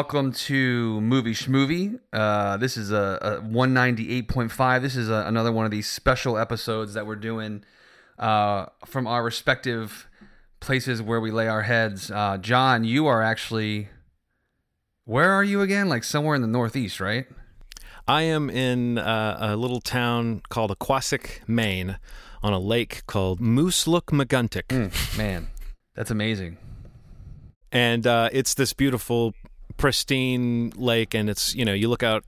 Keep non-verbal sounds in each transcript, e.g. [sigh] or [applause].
welcome to Movie Schmovie. Uh, this is a, a 198.5. This is a, another one of these special episodes that we're doing uh, from our respective places where we lay our heads. Uh, John, you are actually. Where are you again? Like somewhere in the Northeast, right? I am in uh, a little town called Oquossoc, Maine, on a lake called Mooselookmeguntic. Mm, man, that's amazing. And uh, it's this beautiful, pristine lake, and it's you know you look out,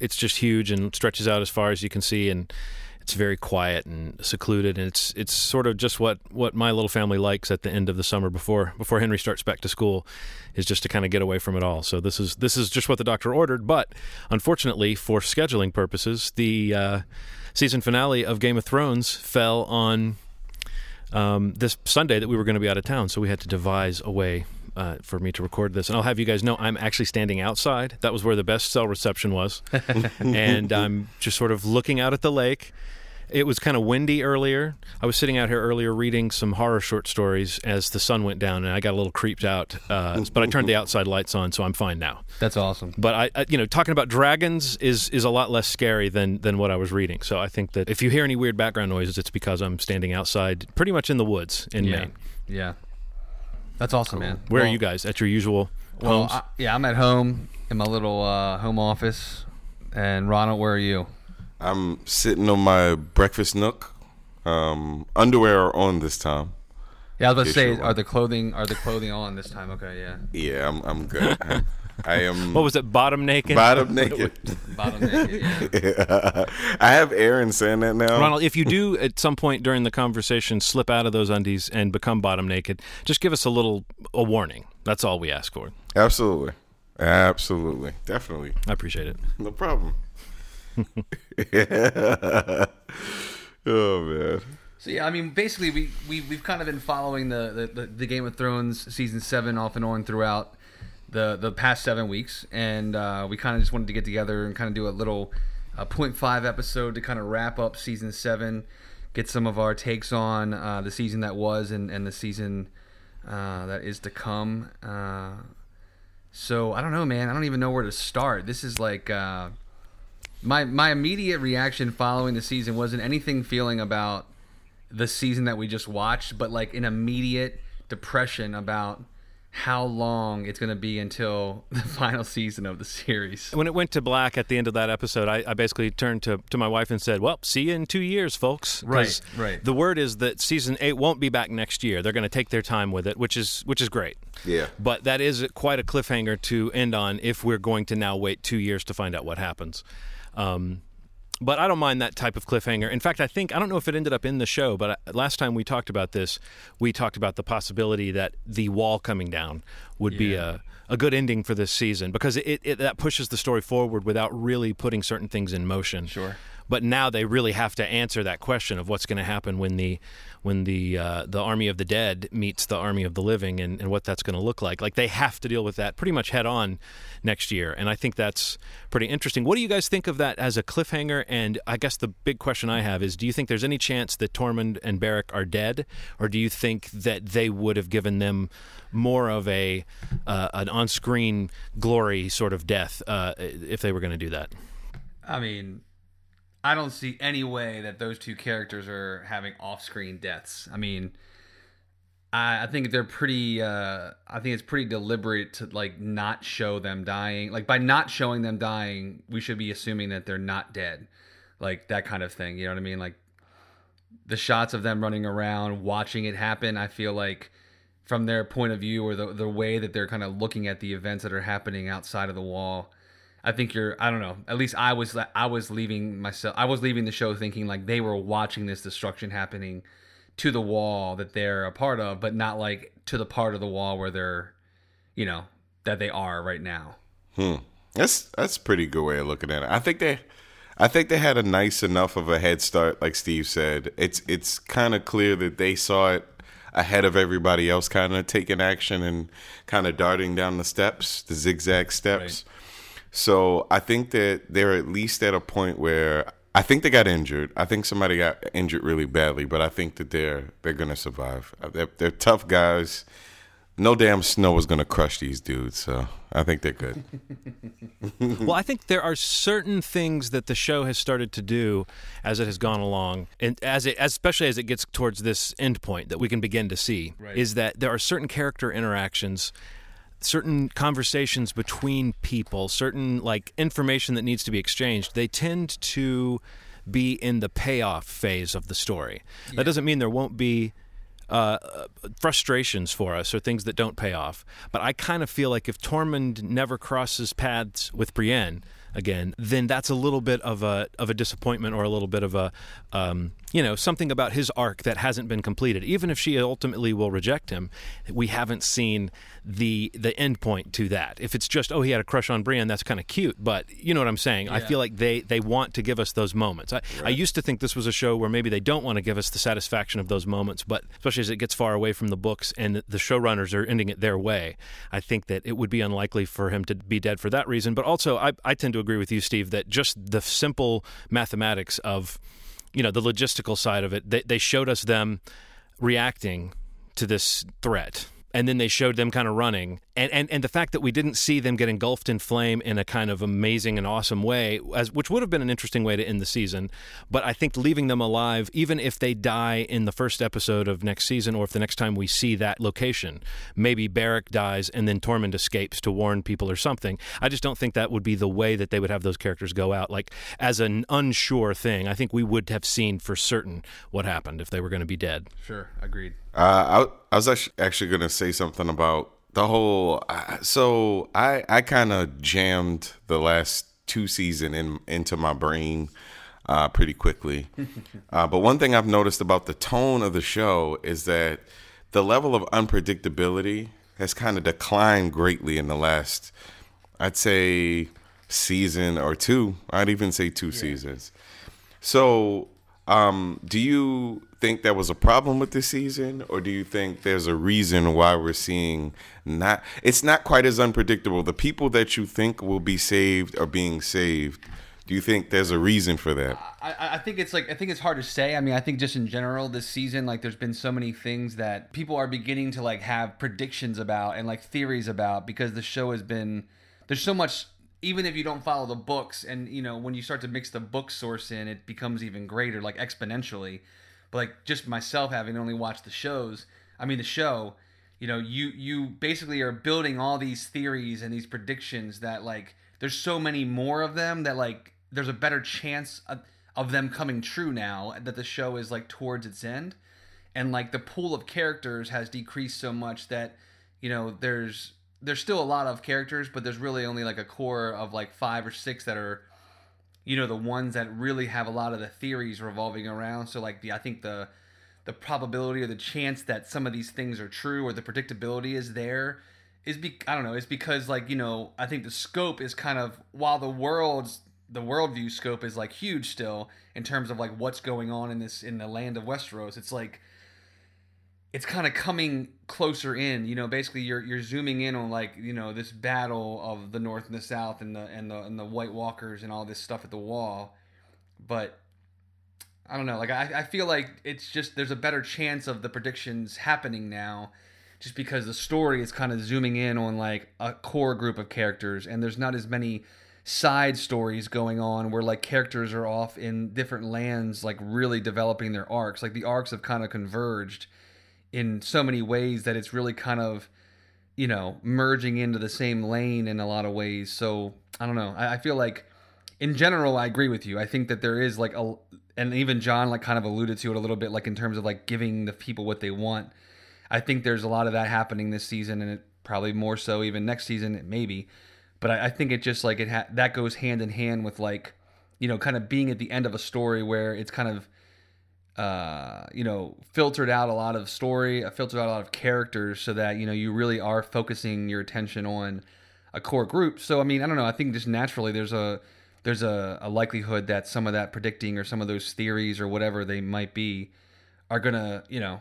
it's just huge and stretches out as far as you can see, and it's very quiet and secluded, and it's it's sort of just what what my little family likes at the end of the summer before before Henry starts back to school, is just to kind of get away from it all. So this is this is just what the doctor ordered, but unfortunately for scheduling purposes, the uh, season finale of Game of Thrones fell on um, this Sunday that we were going to be out of town, so we had to devise a way uh, for me to record this. And I'll have you guys know I'm actually standing outside. That was where the best cell reception was. [laughs] and I'm just sort of looking out at the lake. It was kind of windy earlier. I was sitting out here earlier reading some horror short stories as the sun went down, and I got a little creeped out. Uh, but I turned the outside lights on, so I'm fine now. That's awesome. But I, I, you know, talking about dragons is is a lot less scary than than what I was reading. So I think that if you hear any weird background noises, it's because I'm standing outside, pretty much in the woods in yeah. Maine. Yeah. That's awesome, man. Where Well- are you guys at your usual Well, homes? I, yeah, I'm at home in my little uh, home office. And Ronald, where are you? I'm sitting on my breakfast nook. Um, underwear are on this time. Yeah, I was about to say, are the clothing are the clothing on this time? Okay, yeah. Yeah, I'm I'm good. [laughs] I, I am [laughs] what was it? Bottom naked. bottom [laughs] naked. Bottom naked. [laughs] Yeah. I have Aaron saying that now. Ronald, if you do at some point during the conversation slip out of those undies and become bottom naked, just give us a little a warning. That's all we ask for. Absolutely, absolutely, definitely, I appreciate it. no problem. oh man. So yeah, I mean, basically, we we we've kind of been following the the, the, the Game of Thrones season seven off and on throughout the the past seven weeks, and uh, we kind of just wanted to get together and kind of do a little uh, 0.5 episode to kind of wrap up season seven, get some of our takes on uh, the season that was and and the season uh, that is to come. Uh, so I don't know, man. I don't even know where to start. This is like. Uh, my my immediate reaction following the season wasn't anything feeling about the season that we just watched, but like an immediate depression about how long it's going to be until [laughs] the final season of the series. When it went to black at the end of that episode, I, I basically turned to, to my wife and said, "Well, see you in two years, folks. Right, right. The word is that season eight won't be back next year. They're going to take their time with it, which is which is great. Yeah. But that is quite a cliffhanger to end on if we're going to now wait two years to find out what happens. Um, but I don't mind that type of cliffhanger. In fact, I think I don't know if it ended up in the show, but uh, last time we talked about this, we talked about the possibility that the wall coming down would be a a good ending for this season because it, it that pushes the story forward without really putting certain things in motion. Sure. But now they really have to answer that question of what's going to happen when the when the uh, the army of the dead meets the army of the living and, and what that's going to look like. Like they have to deal with that pretty much head on next year, and I think that's pretty interesting. What do you guys think of that as a cliffhanger? And I guess the big question I have is: Do you think there's any chance that Tormund and Beric are dead, or do you think that they would have given them more of a uh, an on-screen glory sort of death uh, if they were going to do that? I mean, I don't see any way that those two characters are having off-screen deaths. I mean, I, I think they're pretty. Uh, I think it's pretty deliberate to like not show them dying. Like by not showing them dying, we should be assuming that they're not dead, like that kind of thing. You know what I mean? Like the shots of them running around, watching it happen. I feel like from their point of view or the the way that they're kind of looking at the events that are happening outside of the wall. I think you're. I don't know. At least I was. I was leaving myself. I was leaving the show thinking like they were watching this destruction happening to the wall that they're a part of, but not like to the part of the wall where they're, you know, that they are right now. Hmm. That's that's a pretty good way of looking at it. I think they I think they had a nice enough of a head start, like Steve said. It's it's kind of clear that they saw it ahead of everybody else, kind of taking action and kind of darting down the steps, the zigzag steps. So I think that they're at least at a point where I think they got injured. I think somebody got injured really badly, but I think that they're they're gonna survive. Uh, they're, they're tough guys. no damn snow is gonna crush these dudes. So I think they're good. [laughs] well, I think there are certain things that the show has started to do as it has gone along, and as it, especially as it gets towards this end point that we can begin to see, Right. is that there are certain character interactions. Certain conversations between people, certain like information that needs to be exchanged, they tend to be in the payoff phase of the story. That doesn't mean there won't be uh, frustrations for us or things that don't pay off. But I kind of feel like if Tormund never crosses paths with Brienne again, then that's a little bit of a of a disappointment or a little bit of a um, you know something about his arc that hasn't been completed. Even if she ultimately will reject him, we haven't seen the the end point to that. If it's just oh he had a crush on Brienne, that's kind of cute, but you know what I'm saying. I feel like they they want to give us those moments. I, I used to think this was a show where maybe they don't want to give us the satisfaction of those moments, but especially as it gets far away from the books and the showrunners are ending it their way, I think that it would be unlikely for him to be dead for that reason. But also, I, I tend to agree with you, Steve, that just the simple mathematics of, you know, the logistical side of it, they, they showed us them reacting to this threat. And then they showed them kind of running, and, and and the fact that we didn't see them get engulfed in flame in a kind of amazing and awesome way, as which would have been an interesting way to end the season. But I think leaving them alive, even if they die in the first episode of next season, or if the next time we see that location, maybe Beric dies and then Tormund escapes to warn people or something. I just don't think that would be the way that they would have those characters go out, like as an unsure thing. I think we would have seen for certain what happened if they were going to be dead. Sure, agreed. Uh, I, I was actually, actually going to say something about the whole. Uh, so I I kind of jammed the last two season in into my brain uh, pretty quickly. [laughs] uh, but one thing I've noticed about the tone of the show is that the level of unpredictability has kind of declined greatly in the last, I'd say, season or two. I'd even say two seasons. So, um, do you think that was a problem with this season, or do you think there's a reason why we're seeing not? It's not quite as unpredictable. The people that you think will be saved are being saved. Do you think there's a reason for that? I, I think it's like I think it's hard to say. I mean, I think just in general this season, like there's been so many things that people are beginning to like have predictions about and like theories about because the show has been there's so much. Even if you don't follow the books, and you know when you start to mix the book source in, it becomes even greater, like exponentially. But like just myself having only watched the shows, I mean the show, you know, you you basically are building all these theories and these predictions that like there's so many more of them that like there's a better chance of, of them coming true now that the show is like towards its end and like the pool of characters has decreased so much that you know there's there's still a lot of characters but there's really only like a core of like five or six that are you know the ones that really have a lot of the theories revolving around so like the i think the the probability or the chance that some of these things are true or the predictability is there is be I don't know, it's because like, you know, I think the scope is kind of while the world's the worldview scope is like huge still in terms of like what's going on in this in the land of Westeros. It's like it's kind of coming closer in, you know, basically you're you're zooming in on like, you know, this battle of the north and the south and the and the and the white walkers and all this stuff at the wall. But I don't know. Like I, I feel like it's just there's a better chance of the predictions happening now, just because the story is kind of zooming in on like a core group of characters, and there's not as many side stories going on where like characters are off in different lands, like really developing their arcs. Like the arcs have kind of converged in so many ways that it's really kind of you know merging into the same lane in a lot of ways. So I don't know. I, I feel like in general, I agree with you. I think that there is like a, and even John like kind of alluded to it a little bit, like in terms of like giving the people what they want. I think there's a lot of that happening this season, and it probably more so even next season, maybe. But I, I think it just like it ha- that goes hand in hand with like, you know, kind of being at the end of a story where it's kind of, uh, you know, filtered out a lot of story, uh, filtered out a lot of characters, so that you know you really are focusing your attention on a core group. So I mean, I don't know. I think just naturally there's a there's a, a likelihood that some of that predicting or some of those theories or whatever they might be are gonna you know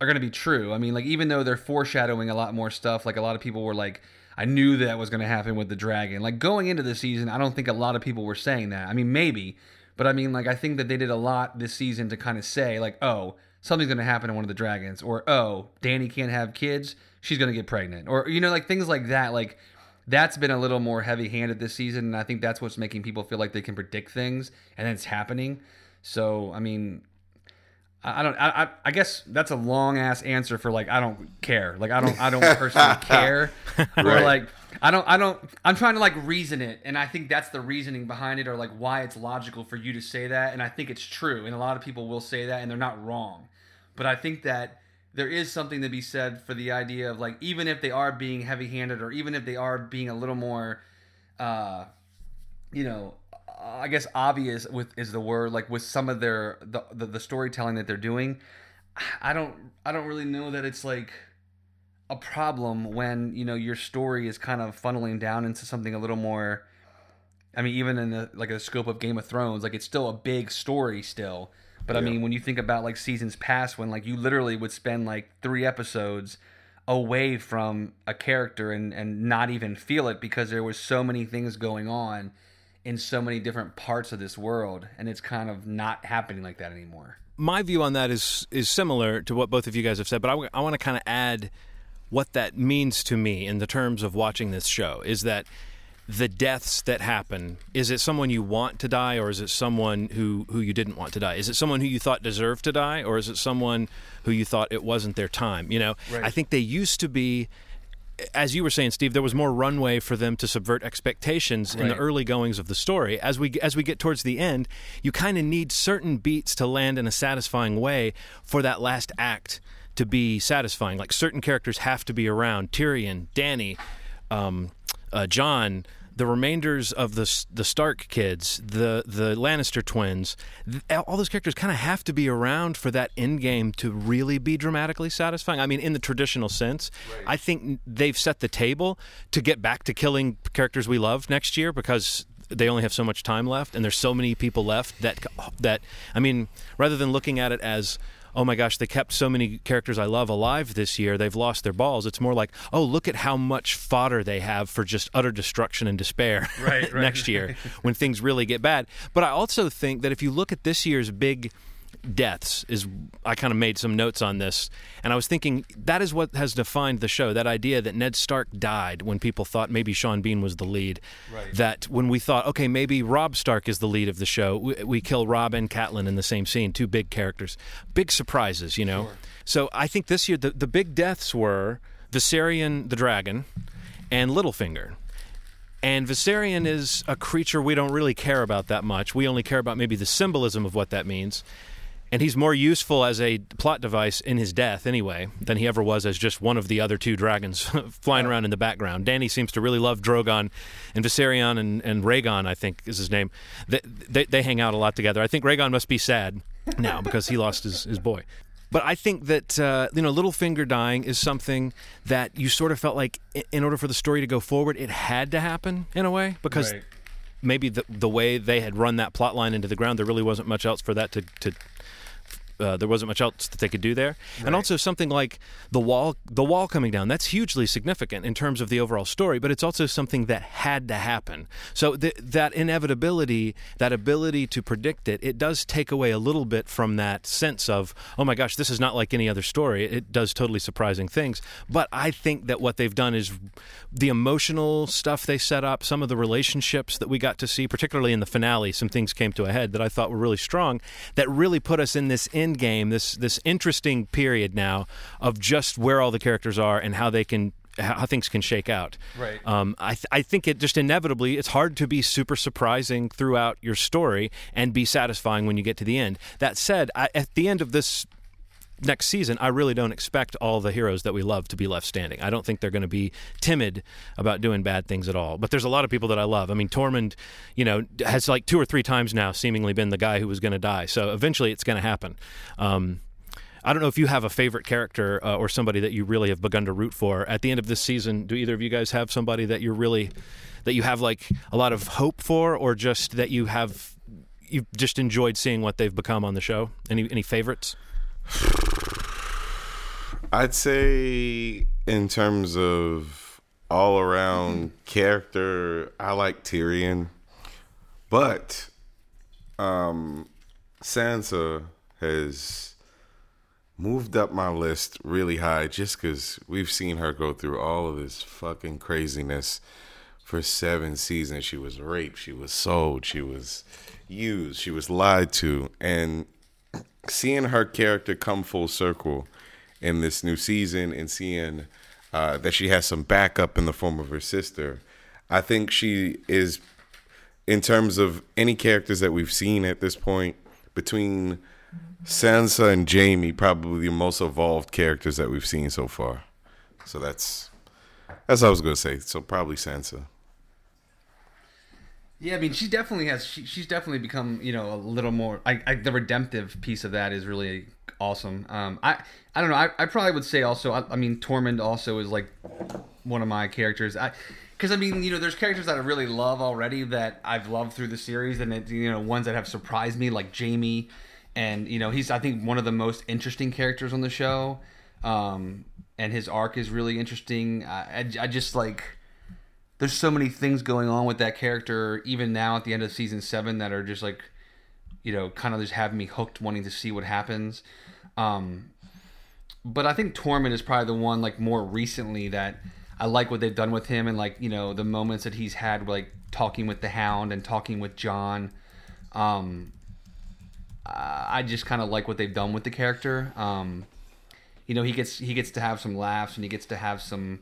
are gonna be true. I mean, like even though they're foreshadowing a lot more stuff, like a lot of people were like, I knew that was gonna happen with the dragon. Like going into the season, I don't think a lot of people were saying that. I mean, maybe, but I mean, like I think that they did a lot this season to kind of say like, oh, something's going to happen to one of the dragons, or oh, Dany can't have kids, she's going to get pregnant, or you know, like things like that. Like that's been a little more heavy-handed this season, and I think that's what's making people feel like they can predict things, and then it's happening. So, I mean, I don't. I, I guess that's a long ass answer for like I don't care. Like I don't. I don't personally [laughs] care. Or like I don't. I don't. I'm trying to like reason it, and I think that's the reasoning behind it, or like why it's logical for you to say that, and I think it's true, and a lot of people will say that, and they're not wrong. But I think that there is something to be said for the idea of like even if they are being heavy-handed, or even if they are being a little more, uh, you know, I guess obvious with is the word like with some of their the, the the storytelling that they're doing. I don't I don't really know that it's like a problem when you know your story is kind of funneling down into something a little more. I mean, even in the like the scope of Game of Thrones, like it's still a big story still. But I mean, when you think about like seasons past, when like you literally would spend like three episodes away from a character and and not even feel it because there was so many things going on in so many different parts of this world, and it's kind of not happening like that anymore. my view on that is is similar to what both of you guys have said, but I, want to kind of add what that means to me in the terms of watching this show. Is that the deaths that happen? Is it someone you want to die, or is it someone who who you didn't want to die? Is it someone who you thought deserved to die, or is it someone who you thought it wasn't their time? You know, Right. I think they used to be. As you were saying, Steve, there was more runway for them to subvert expectations in the early goings of the story. As we as we get towards the end, you kind of need certain beats to land in a satisfying way for that last act to be satisfying. Like certain characters have to be around: Tyrion, Dany, um, uh, Jon, the remainders of the the Stark kids, the the Lannister twins. Th- all those characters kind of have to be around for that end game to really be dramatically satisfying. I mean, in the traditional sense, I think they've set the table to get back to killing characters we love next year because they only have so much time left and there's so many people left that that I mean rather than looking at it as oh my gosh they kept so many characters I love alive this year they've lost their balls it's more like oh look at how much fodder they have for just utter destruction and despair [laughs] Right, right. next year when things really get bad but I also think that if you look at this year's big deaths is I kind of made some notes on this and I was thinking that is what has defined the show that idea that Ned Stark died when people thought maybe Sean Bean was the lead Right. that when we thought okay maybe Robb Stark is the lead of the show we, we kill Robb and Catelyn in the same scene two big characters big surprises you know so I think this year the, the big deaths were Viserion the dragon and Littlefinger and Viserion is a creature we don't really care about that much. We only care about maybe the symbolism of what that means. And he's more useful as a plot device in his death, anyway, than he ever was as just one of the other two dragons [laughs] flying around in the background. Dany seems to really love Drogon, and Viserion and, and Rhaegon, I think is his name. They, they, they hang out a lot together. I think Rhaegon must be sad now because he lost his, his boy. But I think that uh, you know, Littlefinger dying is something that you sort of felt like, in order for the story to go forward, it had to happen in a way because Right. maybe the the way they had run that plot line into the ground, there really wasn't much else for that to. to uh, there wasn't much else that they could do there, and also something like the wall, the wall coming down. That's hugely significant in terms of the overall story, but it's also something that had to happen. So th- that inevitability, that ability to predict it, it does take away a little bit from that sense of, oh my gosh, this is not like any other story. It does totally surprising things, but I think that what they've done is the emotional stuff they set up, some of the relationships that we got to see, particularly in the finale, some things came to a head that I thought were really strong, that really put us in this end game, this this interesting period now of just where all the characters are and how they can how things can shake out. Right. Um, I th- I think it just inevitably it's hard to be super surprising throughout your story and be satisfying when you get to the end. That said, I, at the end of this next season, I really don't expect all the heroes that we love to be left standing. I don't think they're going to be timid about doing bad things at all. But there's a lot of people that I love. I mean, Tormund, you know, has like two or three times now seemingly been the guy who was going to die. So eventually it's going to happen. Um, I don't know if you have a favorite character uh, or somebody that you really have begun to root for at the end of this season. Do either of you guys have somebody that you're really that you have like a lot of hope for, or just that you have you've just enjoyed seeing what they've become on the show? Any any favorites? I'd say in terms of all around character, I like Tyrion. But um Sansa has moved up my list really high just because we've seen her go through all of this fucking craziness for seven seasons. She was raped, she was sold, she was used, she was lied to. And seeing her character come full circle in this new season and seeing uh, that she has some backup in the form of her sister, I think she is, in terms of any characters that we've seen at this point, between Sansa and Jaime, probably the most evolved characters that we've seen so far. So that's that's what I was gonna say. So probably Sansa. Yeah, I mean, she definitely has. She, she's definitely become, you know, a little more. I, I, the redemptive piece of that is really awesome. Um, I, I don't know. I, I probably would say also. I, I mean, Tormund also is like one of my characters. I, because I mean, you know, there's characters that I really love already that I've loved through the series, and it, you know, ones that have surprised me, like Jaime, and you know, he's I think one of the most interesting characters on the show, um, and his arc is really interesting. I, I, I just like there's so many things going on with that character even now at the end of season seven that are just like you know kind of just having me hooked wanting to see what happens. Um but i think tormund is probably the one like more recently that i like what they've done with him and like you know the moments that he's had like talking with the hound and talking with jon. Um i just kind of like what they've done with the character. Um you know he gets he gets to have some laughs and he gets to have some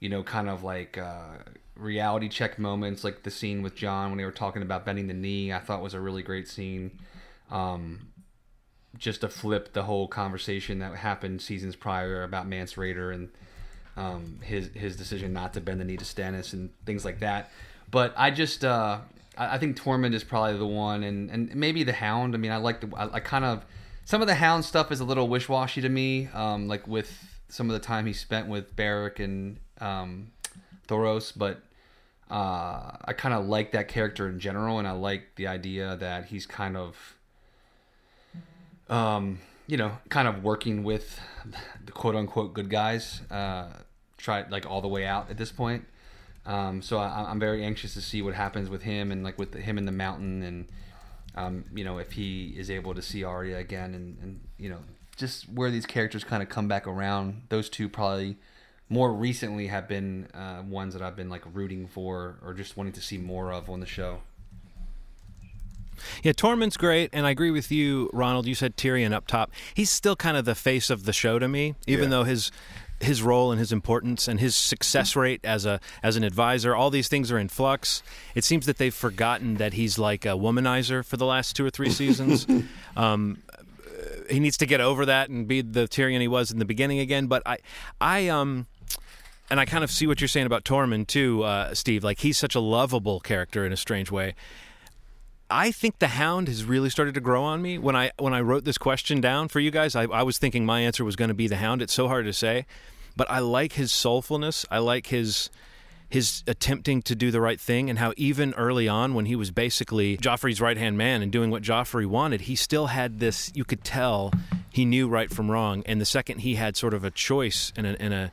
you know kind of like uh reality check moments, like the scene with Jon when they were talking about bending the knee. I thought was a really great scene. Um, just to flip the whole conversation that happened seasons prior about Mance Rayder and um, his his decision not to bend the knee to Stannis and things like that. But I just uh, I, I think Tormund is probably the one, and and maybe the Hound. I mean, I like the I, I kind of some of the Hound stuff is a little wish washy to me. Um, like with some of the time he spent with Beric and um, Thoros, but uh, I kind of like that character in general, and I like the idea that he's kind of, um, you know, kind of working with the quote unquote good guys, uh, try like all the way out at this point. Um, so I, am very anxious to see what happens with him and like with the, him in the mountain, and um, you know, if he is able to see Arya again, and, and you know, just where these characters kind of come back around. Those two probably more recently have been uh, ones that I've been like rooting for or just wanting to see more of on the show. Yeah, Tormund's great, and I agree with you, Ronald. You said Tyrion up top. He's still kind of the face of the show to me, even yeah. though his his role and his importance and his success rate as a as an advisor, all these things are in flux. It seems that they've forgotten that he's like a womanizer for the last two or three seasons. [laughs] um, he needs to get over that and be the Tyrion he was in the beginning again. But I, I um and I kind of see what you're saying about Tormund too, uh, Steve. Like he's such a lovable character in a strange way. I think the Hound has really started to grow on me. When I when I wrote this question down for you guys, I, I was thinking my answer was going to be the Hound. It's so hard to say, but I like his soulfulness. I like his his attempting to do the right thing and how even early on when he was basically Joffrey's right hand man and doing what Joffrey wanted, he still had this you could tell he knew right from wrong. And the second he had sort of a choice and a, and a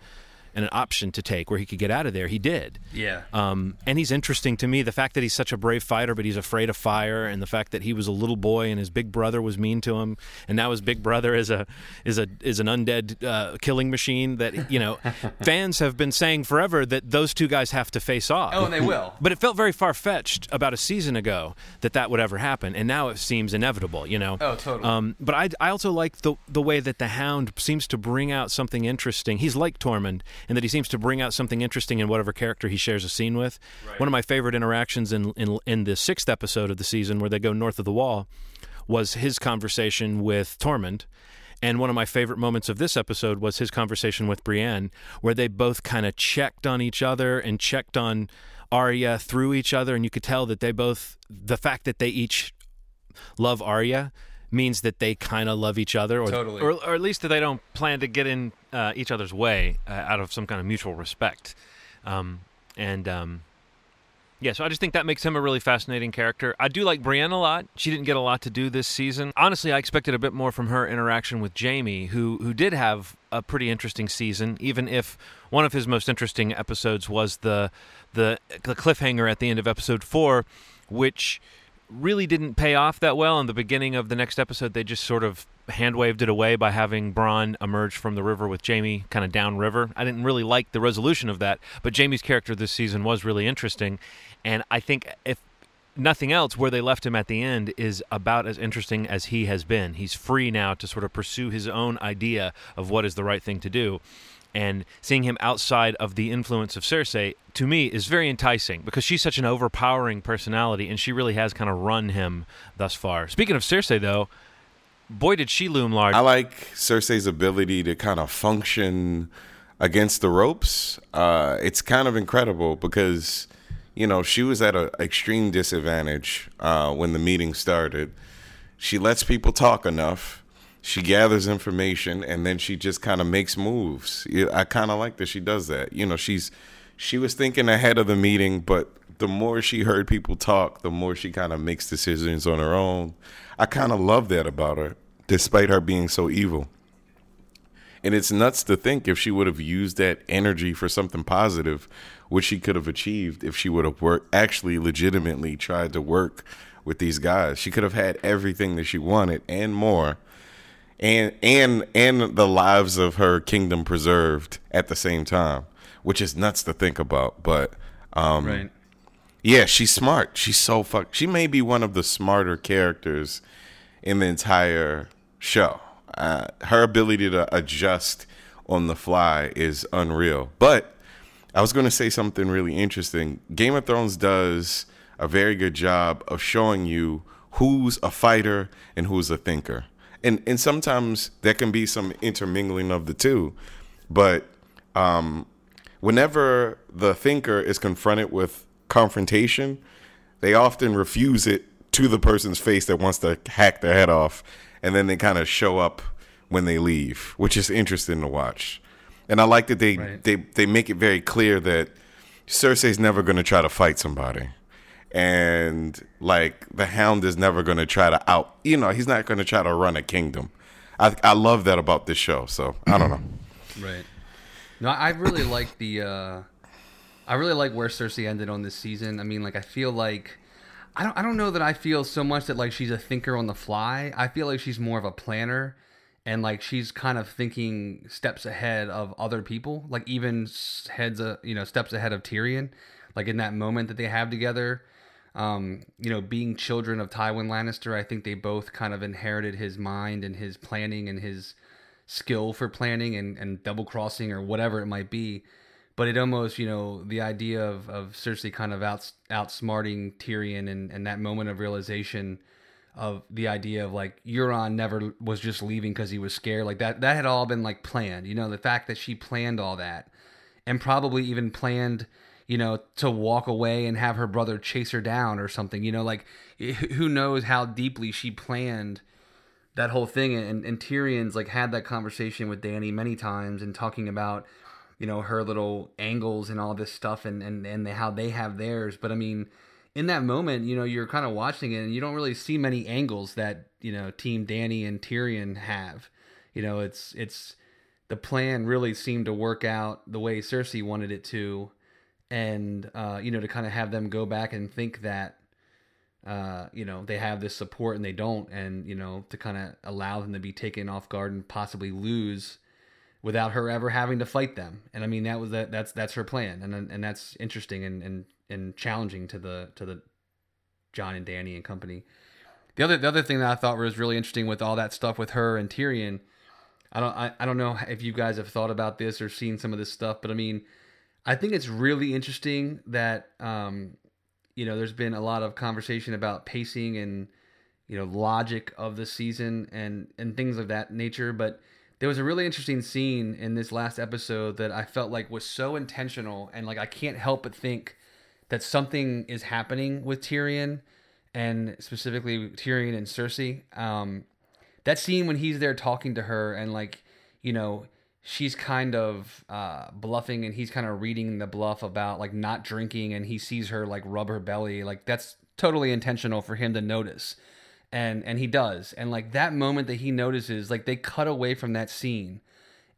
and an option to take where he could get out of there. He did. Yeah. Um, and he's interesting to me. The fact that he's such a brave fighter, but he's afraid of fire, and the fact that he was a little boy and his big brother was mean to him, and now his big brother is a is a is an undead uh, killing machine. That you know, [laughs] fans have been saying forever that those two guys have to face off. Oh, and they will. But it felt very far fetched about a season ago that that would ever happen, and now it seems inevitable. You know. Oh, totally. Um, but I I also like the the way that the Hound seems to bring out something interesting. He's like Tormund and that he seems to bring out something interesting in whatever character he shares a scene with. Right. One of my favorite interactions in, in in the sixth episode of the season, where they go north of the wall, was his conversation with Tormund. And one of my favorite moments of this episode was his conversation with Brienne, where they both kind of checked on each other and checked on Arya through each other, and you could tell that they both, the fact that they each love Arya means that they kind of love each other, or, totally. or, or at least that they don't plan to get in uh, each other's way uh, out of some kind of mutual respect. Um, and um, yeah, so I just think that makes him a really fascinating character. I do like Brienne a lot. She didn't get a lot to do this season. Honestly, I expected a bit more from her interaction with Jaime, who who did have a pretty interesting season, even if one of his most interesting episodes was the the the cliffhanger at the end of episode four, which really didn't pay off that well. In the beginning of the next episode, they just sort of hand waved it away by having Bronn emerge from the river with Jaime kind of downriver. I didn't really like the resolution of that, but Jaime's character this season was really interesting. And I think if nothing else, where they left him at the end is about as interesting as he has been. He's free now to sort of pursue his own idea of what is the right thing to do. And seeing him outside of the influence of Cersei, to me, is very enticing because she's such an overpowering personality and she really has kind of run him thus far. Speaking of Cersei, though, boy, did she loom large. I like Cersei's ability to kind of function against the ropes. Uh, it's kind of incredible because you know, she was at an extreme disadvantage uh, when the meeting started. She lets people talk enough. She gathers information and then she just kind of makes moves. I kind of like that she does that. You know, she's she was thinking ahead of the meeting, but the more she heard people talk, the more she kind of makes decisions on her own. I kind of love that about her, despite her being so evil. And it's nuts to think if she would have used that energy for something positive, which she could have achieved if she would have worked actually legitimately tried to work with these guys. She could have had everything that she wanted and more. And and and the lives of her kingdom preserved at the same time, which is nuts to think about. But um right. Yeah, she's smart. She's so fuck. She may be one of the smarter characters in the entire show. Uh, her ability to adjust on the fly is unreal. But I was going to say something really interesting. Game of Thrones does a very good job of showing you who's a fighter and who's a thinker. And and sometimes there can be some intermingling of the two. But um, whenever the thinker is confronted with confrontation, they often refuse it to the person's face that wants to hack their head off and then they kind of show up when they leave, which is interesting to watch. And I like that they right. they they make it very clear that Cersei's never going to try to fight somebody. And like the Hound is never going to try to out, you know, he's not going to try to run a kingdom. I I love that about this show. So, I don't know. [clears throat] Right. No, I really like the uh I really like where Cersei ended on this season. I mean, like I feel like I don't I don't know that I feel so much that like she's a thinker on the fly. I feel like she's more of a planner and like she's kind of thinking steps ahead of other people, like even heads a you know steps ahead of Tyrion, like in that moment that they have together. Um, you know, being children of Tywin Lannister, I think they both kind of inherited his mind and his planning and his skill for planning and, and double crossing or whatever it might be. But it almost you know the idea of of Cersei kind of out outsmarting Tyrion and and that moment of realization of the idea of like Euron never was just leaving because he was scared. Like that that had all been like planned. You know the fact that she planned all that and probably even planned you know to walk away and have her brother chase her down or something you know like eh, who knows how deeply she planned that whole thing. And, and Tyrion's like had that conversation with Dany many times and talking about you know her little angles and all this stuff and and and how they have theirs. But i mean in that moment you know you're kind of watching it and you don't really see many angles that you know team Dany and Tyrion have. You know it's it's the plan really seemed to work out the way Cersei wanted it to and uh, you know to kind of have them go back and think that uh, you know they have this support and they don't and you know to kind of allow them to be taken off guard and possibly lose without her ever having to fight them. And I mean that was that that's that's her plan, and and that's interesting and and and challenging to the to the jon and dany and company. The other the other thing that I thought was really interesting with all that stuff with her and Tyrion. I don't I, I don't know if you guys have thought about this or seen some of this stuff, but I mean, I think it's really interesting that um, you know there's been a lot of conversation about pacing and you know logic of the season and and things of that nature, but there was a really interesting scene in this last episode that I felt like was so intentional and like I can't help but think that something is happening with Tyrion and specifically Tyrion and Cersei. Um, that scene when he's there talking to her and like you know she's kind of uh, bluffing and he's kind of reading the bluff about like not drinking and he sees her like rub her belly like that's totally intentional for him to notice. And and he does. And like that moment that he notices like they cut away from that scene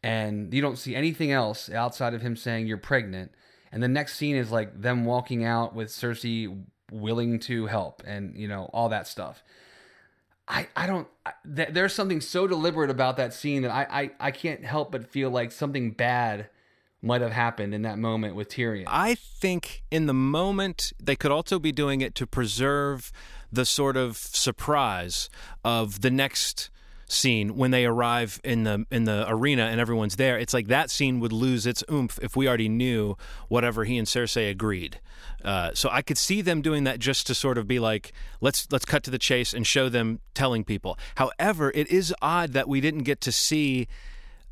and you don't see anything else outside of him saying you're pregnant. And the next scene is like them walking out with Cersei willing to help and you know all that stuff. I, I don't th- there's something so deliberate about that scene that I, I I can't help but feel like something bad might have happened in that moment with Tyrion. I think in the moment they could also be doing it to preserve the sort of surprise of the next scene when they arrive in the in the arena and everyone's there. It's like that scene would lose its oomph if we already knew whatever he and Cersei agreed. Uh, so I could see them doing that just to sort of be like, let's let's cut to the chase and show them telling people. However, it is odd that we didn't get to see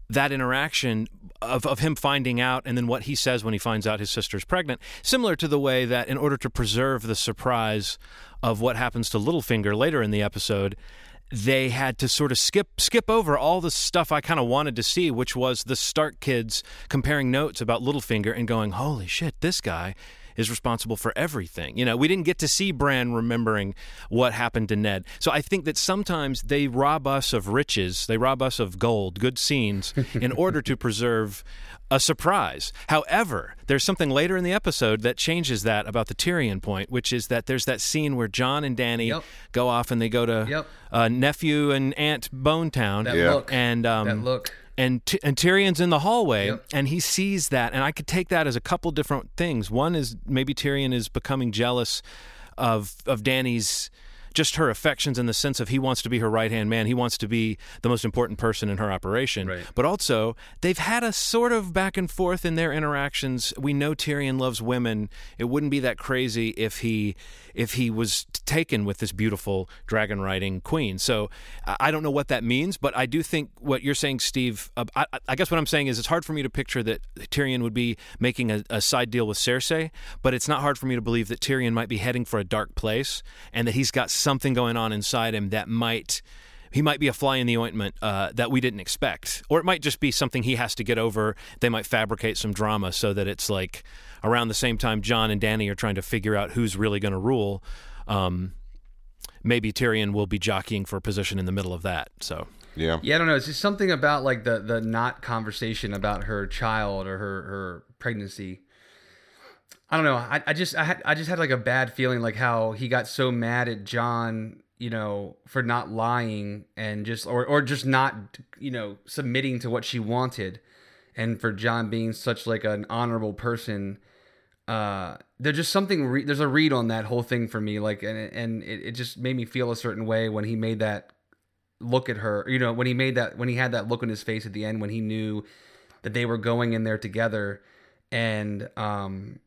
that interaction of, of him finding out and then what he says when he finds out his sister's pregnant, similar to the way that in order to preserve the surprise of what happens to Littlefinger later in the episode, they had to sort of skip skip over all the stuff I kind of wanted to see, which was the Stark kids comparing notes about Littlefinger and going, "Holy shit, this guy is responsible for everything." You know, we didn't get to see Bran remembering what happened to Ned. So I think that sometimes they rob us of riches, they rob us of gold, good scenes, [laughs] in order to preserve a surprise. However, there's something later in the episode that changes that about the Tyrion point, which is that there's that scene where Jon and Dany Yep. go off and they go to Yep. uh, nephew and aunt Bone Town. that Yeah. look, And um, that look. And T- and Tyrion's in the hallway Yep. and he sees that and I could take that as a couple different things. One is maybe Tyrion is becoming jealous of of Dany's just her affections in the sense of he wants to be her right hand man. He wants to be the most important person in her operation. Right. But also, they've had a sort of back and forth in their interactions. We know Tyrion loves women. It wouldn't be that crazy if he if he was taken with this beautiful dragon riding queen. So I don't know what that means, but I do think what you're saying, Steve. Uh, I, I guess what I'm saying is it's hard for me to picture that Tyrion would be making a, a side deal with Cersei, but it's not hard for me to believe that Tyrion might be heading for a dark place and that he's got something going on inside him that might he might be a fly in the ointment uh, that we didn't expect, or it might just be something he has to get over. They might fabricate some drama so that it's like around the same time Jon and Dany are trying to figure out who's really going to rule. Um, maybe Tyrion will be jockeying for a position in the middle of that. So Yeah. Yeah, I don't know. It's just something about like the the not conversation about her child or her her pregnancy. I don't know. I, I just I had I just had like a bad feeling like how he got so mad at Jon, you know, for not lying and just or or just not you know submitting to what she wanted, and for Jon being such like an honorable person. Uh, there's just something. Re- there's a read on that whole thing for me. Like, and and it, it just made me feel a certain way when he made that look at her you know when he made that when he had that look on his face at the end when he knew that they were going in there together and um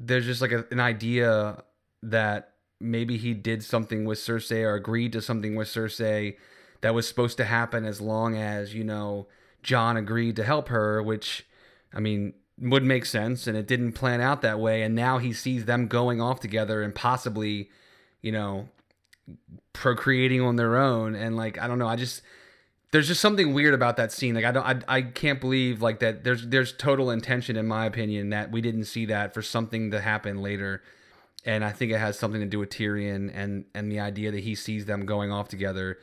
there's just like a, an idea that maybe he did something with Cersei or agreed to something with Cersei that was supposed to happen as long as you know Jon agreed to help her which I mean would make sense and it didn't plan out that way and now he sees them going off together and possibly you know procreating on their own and like I don't know I just there's just something weird about that scene. Like I don't I, I can't believe like that there's there's total intention in my opinion that we didn't see that for something to happen later. And I think it has something to do with Tyrion and and the idea that he sees them going off together.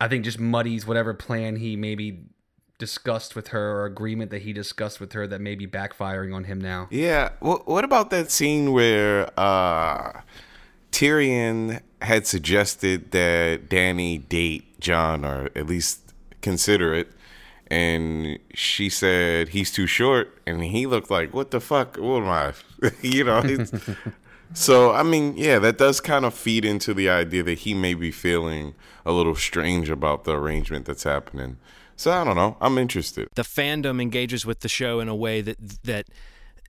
I think just muddies whatever plan he maybe discussed with her or agreement that he discussed with her that may be backfiring on him now. Yeah. What What about that scene where uh, Tyrion had suggested that Dany date Jon, or at least consider it, and she said he's too short, and he looked like, "What the fuck? What am I?" [laughs] you know. It's, [laughs] so I mean, yeah, that does kind of feed into the idea that he may be feeling a little strange about the arrangement that's happening. So I don't know. I'm interested. the fandom engages with the show in a way that that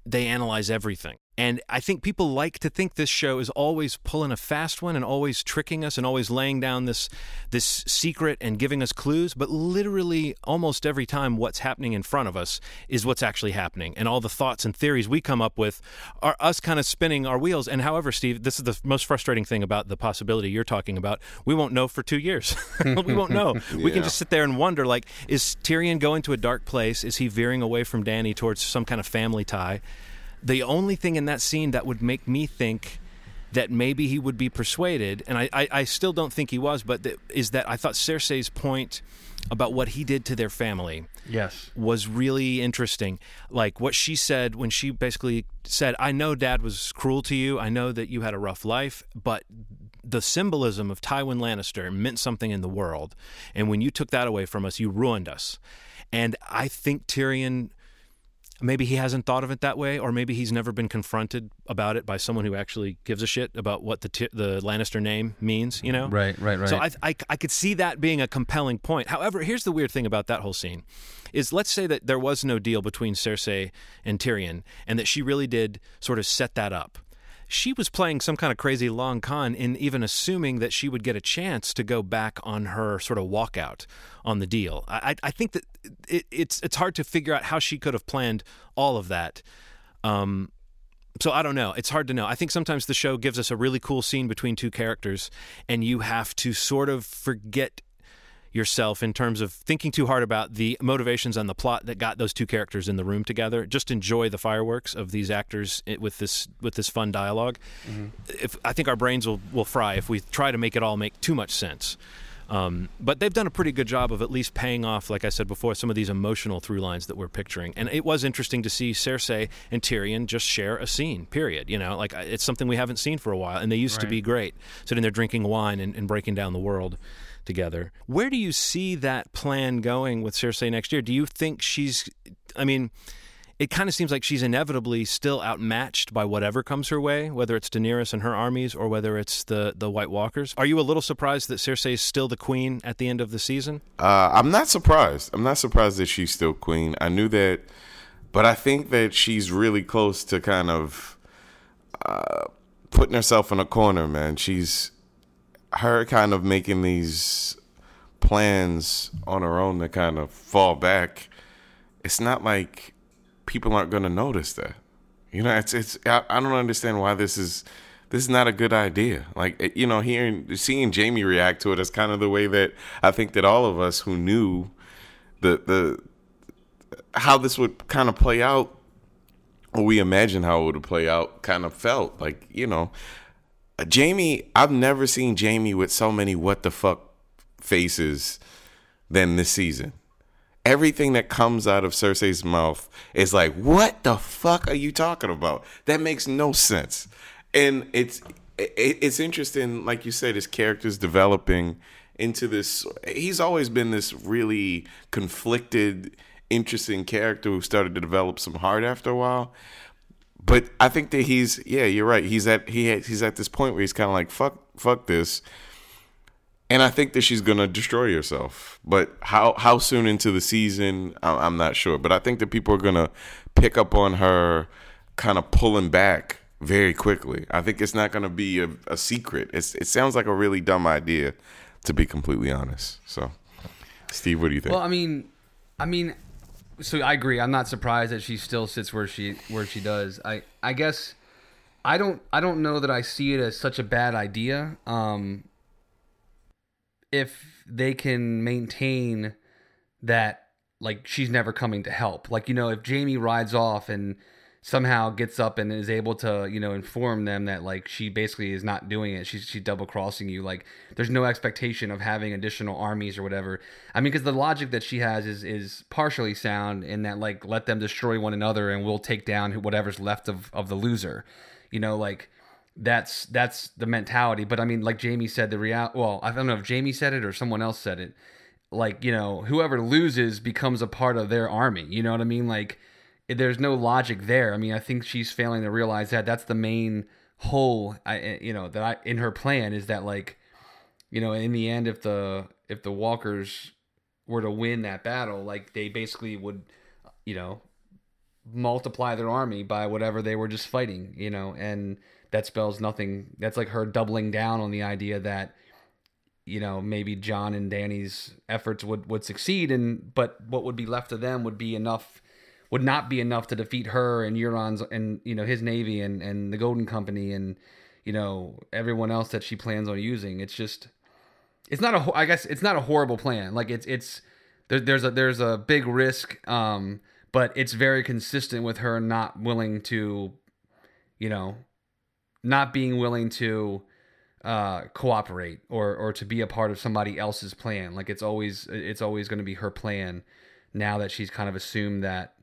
they analyze everything. And I think people like to think this show is always pulling a fast one and always tricking us and always laying down this this secret and giving us clues, but literally almost every time what's happening in front of us is what's actually happening. And all the thoughts and theories we come up with are us kind of spinning our wheels. And however, Steve, this is the most frustrating thing about the possibility you're talking about. We won't know for 2 years. [laughs] we won't know. [laughs] We can just sit there and wonder like is Tyrion going to a dark place? Is he veering away from Dany towards some kind of family tie? The only thing in that scene that would make me think that maybe he would be persuaded, and I, I, I still don't think he was, but is that I thought Cersei's point about what he did to their family Yes. was really interesting. Like what she said when she basically said, I know dad was cruel to you. I know that you had a rough life, but the symbolism of Tywin Lannister meant something in the world. And when you took that away from us, you ruined us. And I think Tyrion maybe he hasn't thought of it that way, or maybe he's never been confronted about it by someone who actually gives a shit about what the Ty- the Lannister name means. You know, Right, right, right. So I, I I could see that being a compelling point. However, here's the weird thing about that whole scene: is let's say that there was no deal between Cersei and Tyrion, and that she really did sort of set that up. She was playing some kind of crazy long con in even assuming that she would get a chance to go back on her sort of walkout on the deal. I, I think that it, it's it's hard to figure out how she could have planned all of that. Um, so I don't know. It's hard to know. I think sometimes the show gives us a really cool scene between two characters, and you have to sort of forget yourself in terms of thinking too hard about the motivations and the plot that got those two characters in the room together. Just enjoy the fireworks of these actors with this with this fun dialog If I think our brains will will fry if we try to make it all make too much sense. Um, but they've done a pretty good job of at least paying off, like I said before, some of these emotional through lines that we're picturing. And it was interesting to see Cersei and Tyrion just share a scene. Period. You know, like it's something we haven't seen for a while, and they used to be great, sitting there drinking wine and, and breaking down the world together. Where do you see that plan going with Cersei next year? Do you think she's? I mean. It kind of seems like she's inevitably still outmatched by whatever comes her way, whether it's Daenerys and her armies or whether it's the, the White Walkers. Are you a little surprised that Cersei is still the queen at the end of the season? Uh, I'm not surprised. I'm not surprised that she's still queen. I knew that, but I think that she's really close to kind of uh, putting herself in a corner, man. She's her kind of making these plans on her own to kind of fall back. It's not like people aren't going to notice that. You know, it's it's. I, I don't understand why this is. This is not a good idea. Like eh, you know, hearing seeing Jaime react to it is kind of the way that I think that all of us who knew the the how this would kind of play out, or we imagine how it would play out, kind of felt like you know, Jaime. I've never seen Jaime with so many what the fuck faces than this season everything that comes out of Cersei's mouth is like, what the fuck are you talking about? That makes no sense. And it's it, it's interesting, like you said, his character's developing into this. He's always been this really conflicted, interesting character who started to develop some heart after a while. But I think that he's yeah, you're right. He's at he he's at this point where he's kind of like fuck fuck this. And I think that she's gonna destroy herself. But how how soon into the season, I'm not sure. But I think that people are gonna pick up on her kind of pulling back very quickly. I think it's not gonna be a, a secret. It's, it sounds like a really dumb idea, to be completely honest. So, Steve, what do you think? Well, I mean, I mean, so I agree. I'm not surprised that she still sits where she where she does. I I guess I don't I don't know that I see it as such a bad idea. Um, if they can maintain that like she's never coming to help. Like, you know, if Jaime rides off and somehow gets up and is able to, you know, inform them that like she basically is not doing it. She's she's double crossing you. Like there's no expectation of having additional armies or whatever. I mean, because the logic that she has is is partially sound in that like let them destroy one another and we'll take down whatever's left of of the loser. You know, like that's that's the mentality. But I mean, like Jaime said, the real well, I don't know if Jaime said it or someone else said it. Like you know, whoever loses becomes a part of their army. You know what I mean? Like there's no logic there. I mean, I think she's failing to realize that that's the main hole. I eh, you know that I in her plan is that like you know in the end if the if the walkers were to win that battle like they basically would you know multiply their army by whatever they were just fighting you know and that spells nothing that's like her doubling down on the idea that you know maybe jon and dany's efforts would would succeed and but what would be left of them would be enough would not be enough to defeat her and Euron's and you know his navy and and the Golden Company and you know everyone else that she plans on using. It's just it's not a I guess it's not a horrible plan. Like it's it's there, there's a there's a big risk, um, but it's very consistent with her not willing to, you know, not being willing to uh, cooperate or or to be a part of somebody else's plan. Like it's always it's always going to be her plan. Now that she's kind of assumed that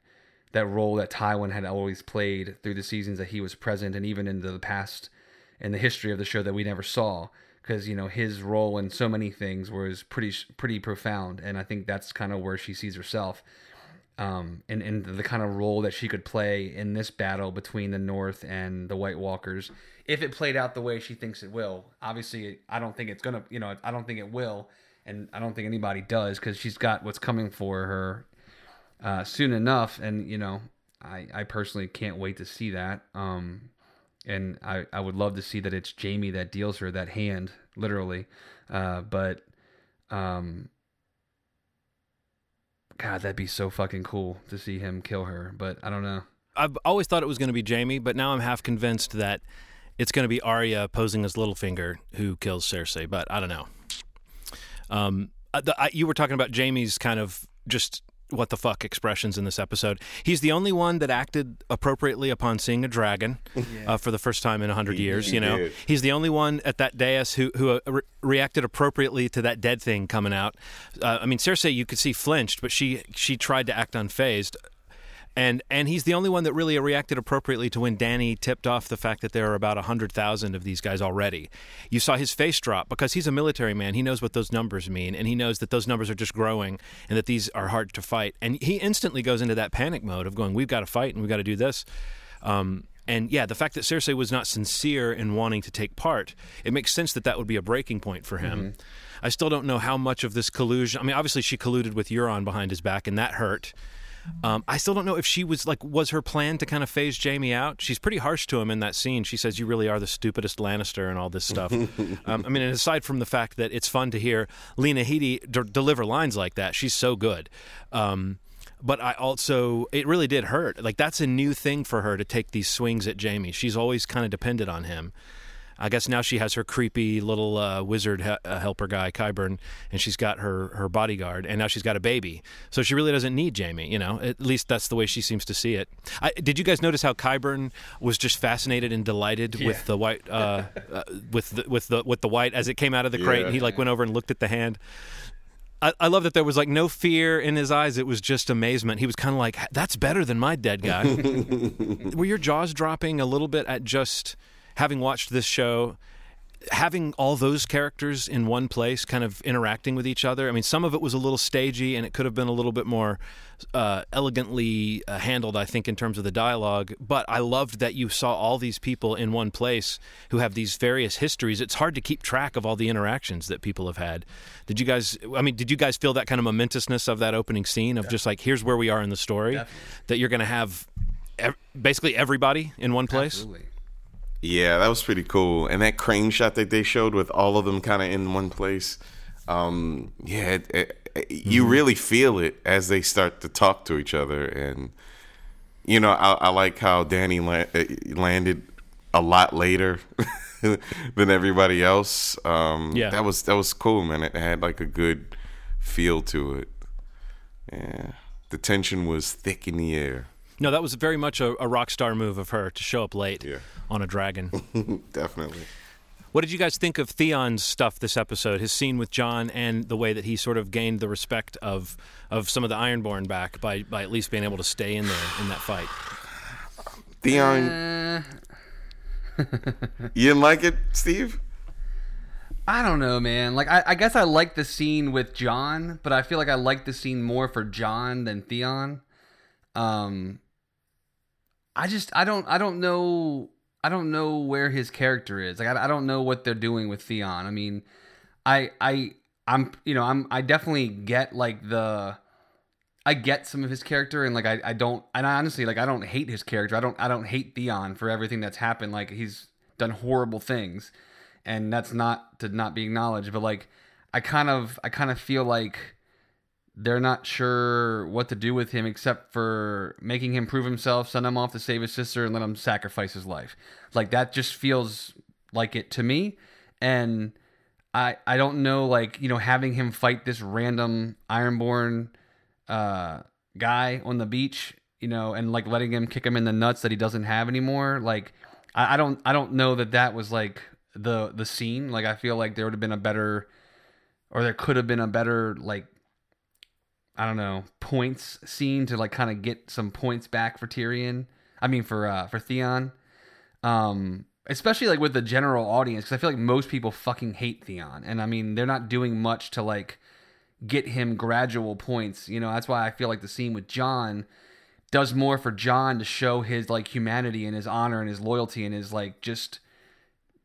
that role that Tywin had always played through the seasons that he was present, and even into the past and the history of the show that we never saw. Because you know his role in so many things was pretty pretty profound, and I think that's kind of where she sees herself um, and, and the kind of role that she could play in this battle between the North and the White Walkers, if it played out the way she thinks it will. Obviously, I don't think it's gonna, you know, I don't think it will, and I don't think anybody does because she's got what's coming for her uh, soon enough, and you know, I I personally can't wait to see that. Um, and I I would love to see that it's Jaime that deals her that hand, literally, uh, but um God, that'd be so fucking cool to see him kill her. But I don't know. I've always thought it was going to be Jaime, but now I'm half convinced that it's going to be Arya posing as Littlefinger who kills Cersei. But I don't know. Um, uh, the, I, you were talking about Jaime's kind of just what the fuck expressions in this episode. He's the only one that acted appropriately upon seeing a dragon yeah. uh, for the first time in a hundred years. he you know, did. he's the only one at that dais who who uh, re- reacted appropriately to that dead thing coming out. Uh, I mean, Cersei, you could see flinched, but she she tried to act unfazed. And and he's the only one that really reacted appropriately to when Dany tipped off the fact that there are about hundred thousand of these guys already. You saw his face drop because he's a military man. He knows what those numbers mean, and he knows that those numbers are just growing and that these are hard to fight. And he instantly goes into that panic mode of going, "We've got to fight and we've got to do this." Um, and yeah, the fact that Cersei was not sincere in wanting to take part, it makes sense that that would be a breaking point for him. I still don't know how much of this collusion. I mean, obviously she colluded with Euron behind his back, and that hurt. Um, I still don't know if she was like, was her plan to kind of phase Jaime out? She's pretty harsh to him in that scene. She says, "You really are the stupidest Lannister," and all this stuff. [laughs] um, I mean, and aside from the fact that it's fun to hear Lena Headey d- deliver lines like that, she's so good. Um, but I also, it really did hurt. Like that's a new thing for her to take these swings at Jaime. She's always kind of depended on him. I guess now she has her creepy little uh, wizard he- uh, helper guy, Qyburn, and she's got her her bodyguard, and now she's got a baby. So she really doesn't need Jaime. You know, at least that's the way she seems to see it. I, did you guys notice how Qyburn was just fascinated and delighted Yeah. with the white, uh, uh, with the with the with the white as it came out of the crate, Yeah. and he like went over and looked at the hand. I, I love that there was like no fear in his eyes. It was just amazement. He was kind of like, "That's better than my dead guy." [laughs] Were your jaws dropping a little bit at just having watched this show? Having all those characters in one place, kind of interacting with each other. I mean, some of it was a little stagey, and it could have been a little bit more uh, elegantly uh, handled, I think, in terms of the dialogue. But I loved that you saw all these people in one place who have these various histories. It's hard to keep track of all the interactions that people have had. Did you guys? I mean, did you guys feel that kind of momentousness of that opening scene of just like here's where we are in the story, Definitely. that you're going to have ev- basically everybody in one place? Absolutely. Yeah, that was pretty cool. And that crane shot that they showed with all of them kind of in one place. Um, yeah, it, it, it- you really feel it as they start to talk to each other. And, you know, I, I like how Dany la- uh, landed a lot later [laughs] than everybody else. Um, Yeah. That was, that was cool, man. It had like a good feel to it. Yeah. The tension was thick in the air. No, that was very much a, a rock star move of her to show up late Yeah. on a dragon. [laughs] Definitely. What did you guys think of Theon's stuff this episode? His scene with Jon and the way that he sort of gained the respect of of some of the Ironborn back by by at least being able to stay in there in that fight. Theon, Uh, [laughs] you didn't like it, Steve? I don't know, man. Like, I, I guess I like the scene with Jon, but I feel like I like the scene more for Jon than Theon. Um, I just, I don't, I don't know, I don't know where his character is. Like, I, I don't know what they're doing with Theon. I mean, I, I, I'm, you know, I'm, I definitely get like the, I get some of his character, and like, I, I don't, and I honestly, like, I don't hate his character. I don't, I don't hate Theon for everything that's happened. Like, he's done horrible things and that's not to not be acknowledged but like i kind of i kind of feel like they're not sure what to do with him except for making him prove himself send him off to save his sister and let him sacrifice his life like that just feels like it to me and i i don't know like you know having him fight this random ironborn uh guy on the beach you know and like letting him kick him in the nuts that he doesn't have anymore like I, I don't I don't know that that was like the the scene. Like I feel like there would have been a better, or there could have been a better like. I don't know points scene to like kind of get some points back for Tyrion. I mean for uh for Theon. Um, especially like with the general audience because I feel like most people fucking hate Theon, and I mean they're not doing much to like get him gradual points. You know, that's why I feel like the scene with Jon does more for Jon to show his like humanity and his honor and his loyalty and his like just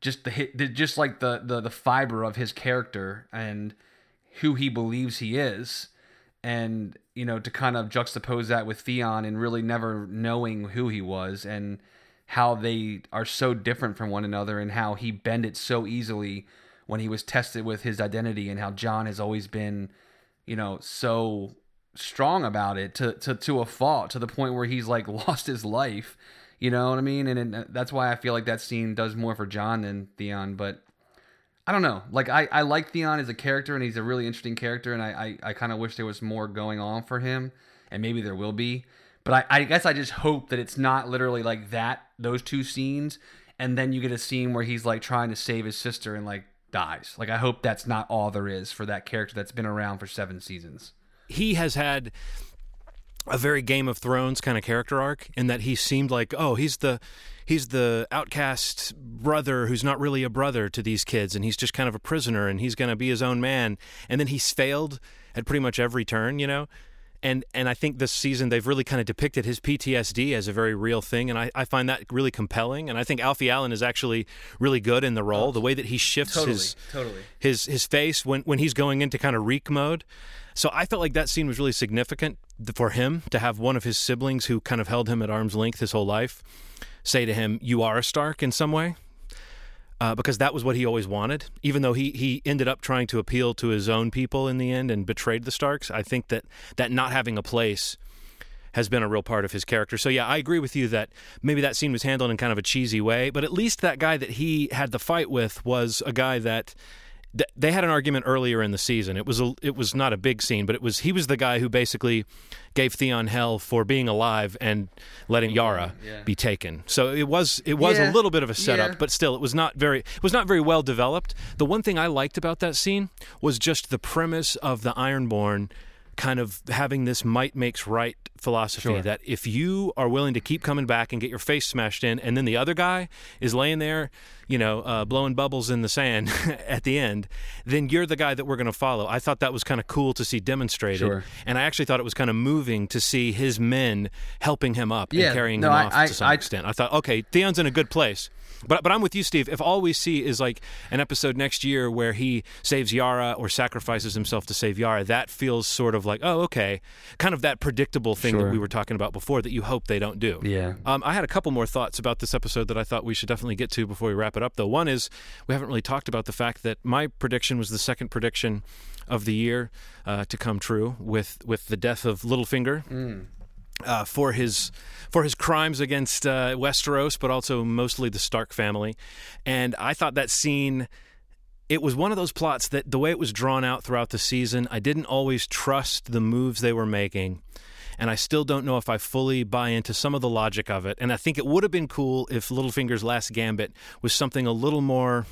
just the hit just like the the the fiber of his character and who he believes he is and you know to kind of juxtapose that with Theon and really never knowing who he was and how they are so different from one another and how he bended so easily when he was tested with his identity and how Jon has always been you know so strong about it to to to a fault to the point where he's like [laughs] lost his life. You know what I mean? And, and that's why I feel like that scene does more for Jon than Theon but I don't know. Like I, I like Theon as a character and he's a really interesting character and I, I, I kind of wish there was more going on for him and maybe there will be. But I, I guess I just hope that it's not literally like that, those two scenes, and then you get a scene where he's like trying to save his sister and like dies. Like I hope that's not all there is for that character that's been around for seven seasons. He has had a very Game of Thrones kind of character arc in that he seemed like, oh, he's the he's the outcast brother who's not really a brother to these kids and he's just kind of a prisoner and he's going to be his own man and then he's failed at pretty much every turn, you know. And and I think this season they've really kind of depicted his PTSD as a very real thing, and I, I find that really compelling. And I think Alfie Allen is actually really good in the role. The way that he shifts Totally, his totally. his his face when when he's going into kind of reek mode. So I felt like that scene was really significant for him to have one of his siblings who kind of held him at arm's length his whole life say to him, "You are a Stark in some way." Uh, because that was what he always wanted. Even though he, he ended up trying to appeal to his own people in the end and betrayed the Starks, I think that, that not having a place has been a real part of his character. So yeah, I agree with you that maybe that scene was handled in kind of a cheesy way, but at least that guy that he had the fight with was a guy that th- they had an argument earlier in the season. It was a, it was not a big scene, but it was he was the guy who basically gave Theon hell for being alive and letting Yara yeah. be taken. So it was it was Yeah, a little bit of a setup, yeah. but still it was not very it was not very well developed. The one thing I liked about that scene was just the premise of the Ironborn kind of having this might makes right philosophy Sure. that if you are willing to keep coming back and get your face smashed in and then the other guy is laying there you know uh, blowing bubbles in the sand [laughs] at the end then you're the guy that we're going to follow. I thought that was kind of cool to see demonstrated. Sure. and i actually thought it was kind of moving to see his men helping him up Yeah, and carrying no, him I- off I- to some I- extent. I thought okay theon's in a good place but but I'm with you, Steve. If all we see is like an episode next year where he saves Yara or sacrifices himself to save Yara, that feels sort of like, oh, okay, kind of that predictable thing that we were talking about before that you hope they don't do. Yeah. Um, I had a couple more thoughts about this episode that I thought we should definitely get to before we wrap it up. Though one is we haven't really talked about the fact that my prediction was the second prediction of the year uh, to come true with with the death of Littlefinger uh, for his for his crimes against uh, Westeros, but also mostly the Stark family. And I thought that scene. It was one of those plots that the way it was drawn out throughout the season, I didn't always trust the moves they were making. And I still don't know if I fully buy into some of the logic of it. And I think it would have been cool if Littlefinger's last gambit was something a little more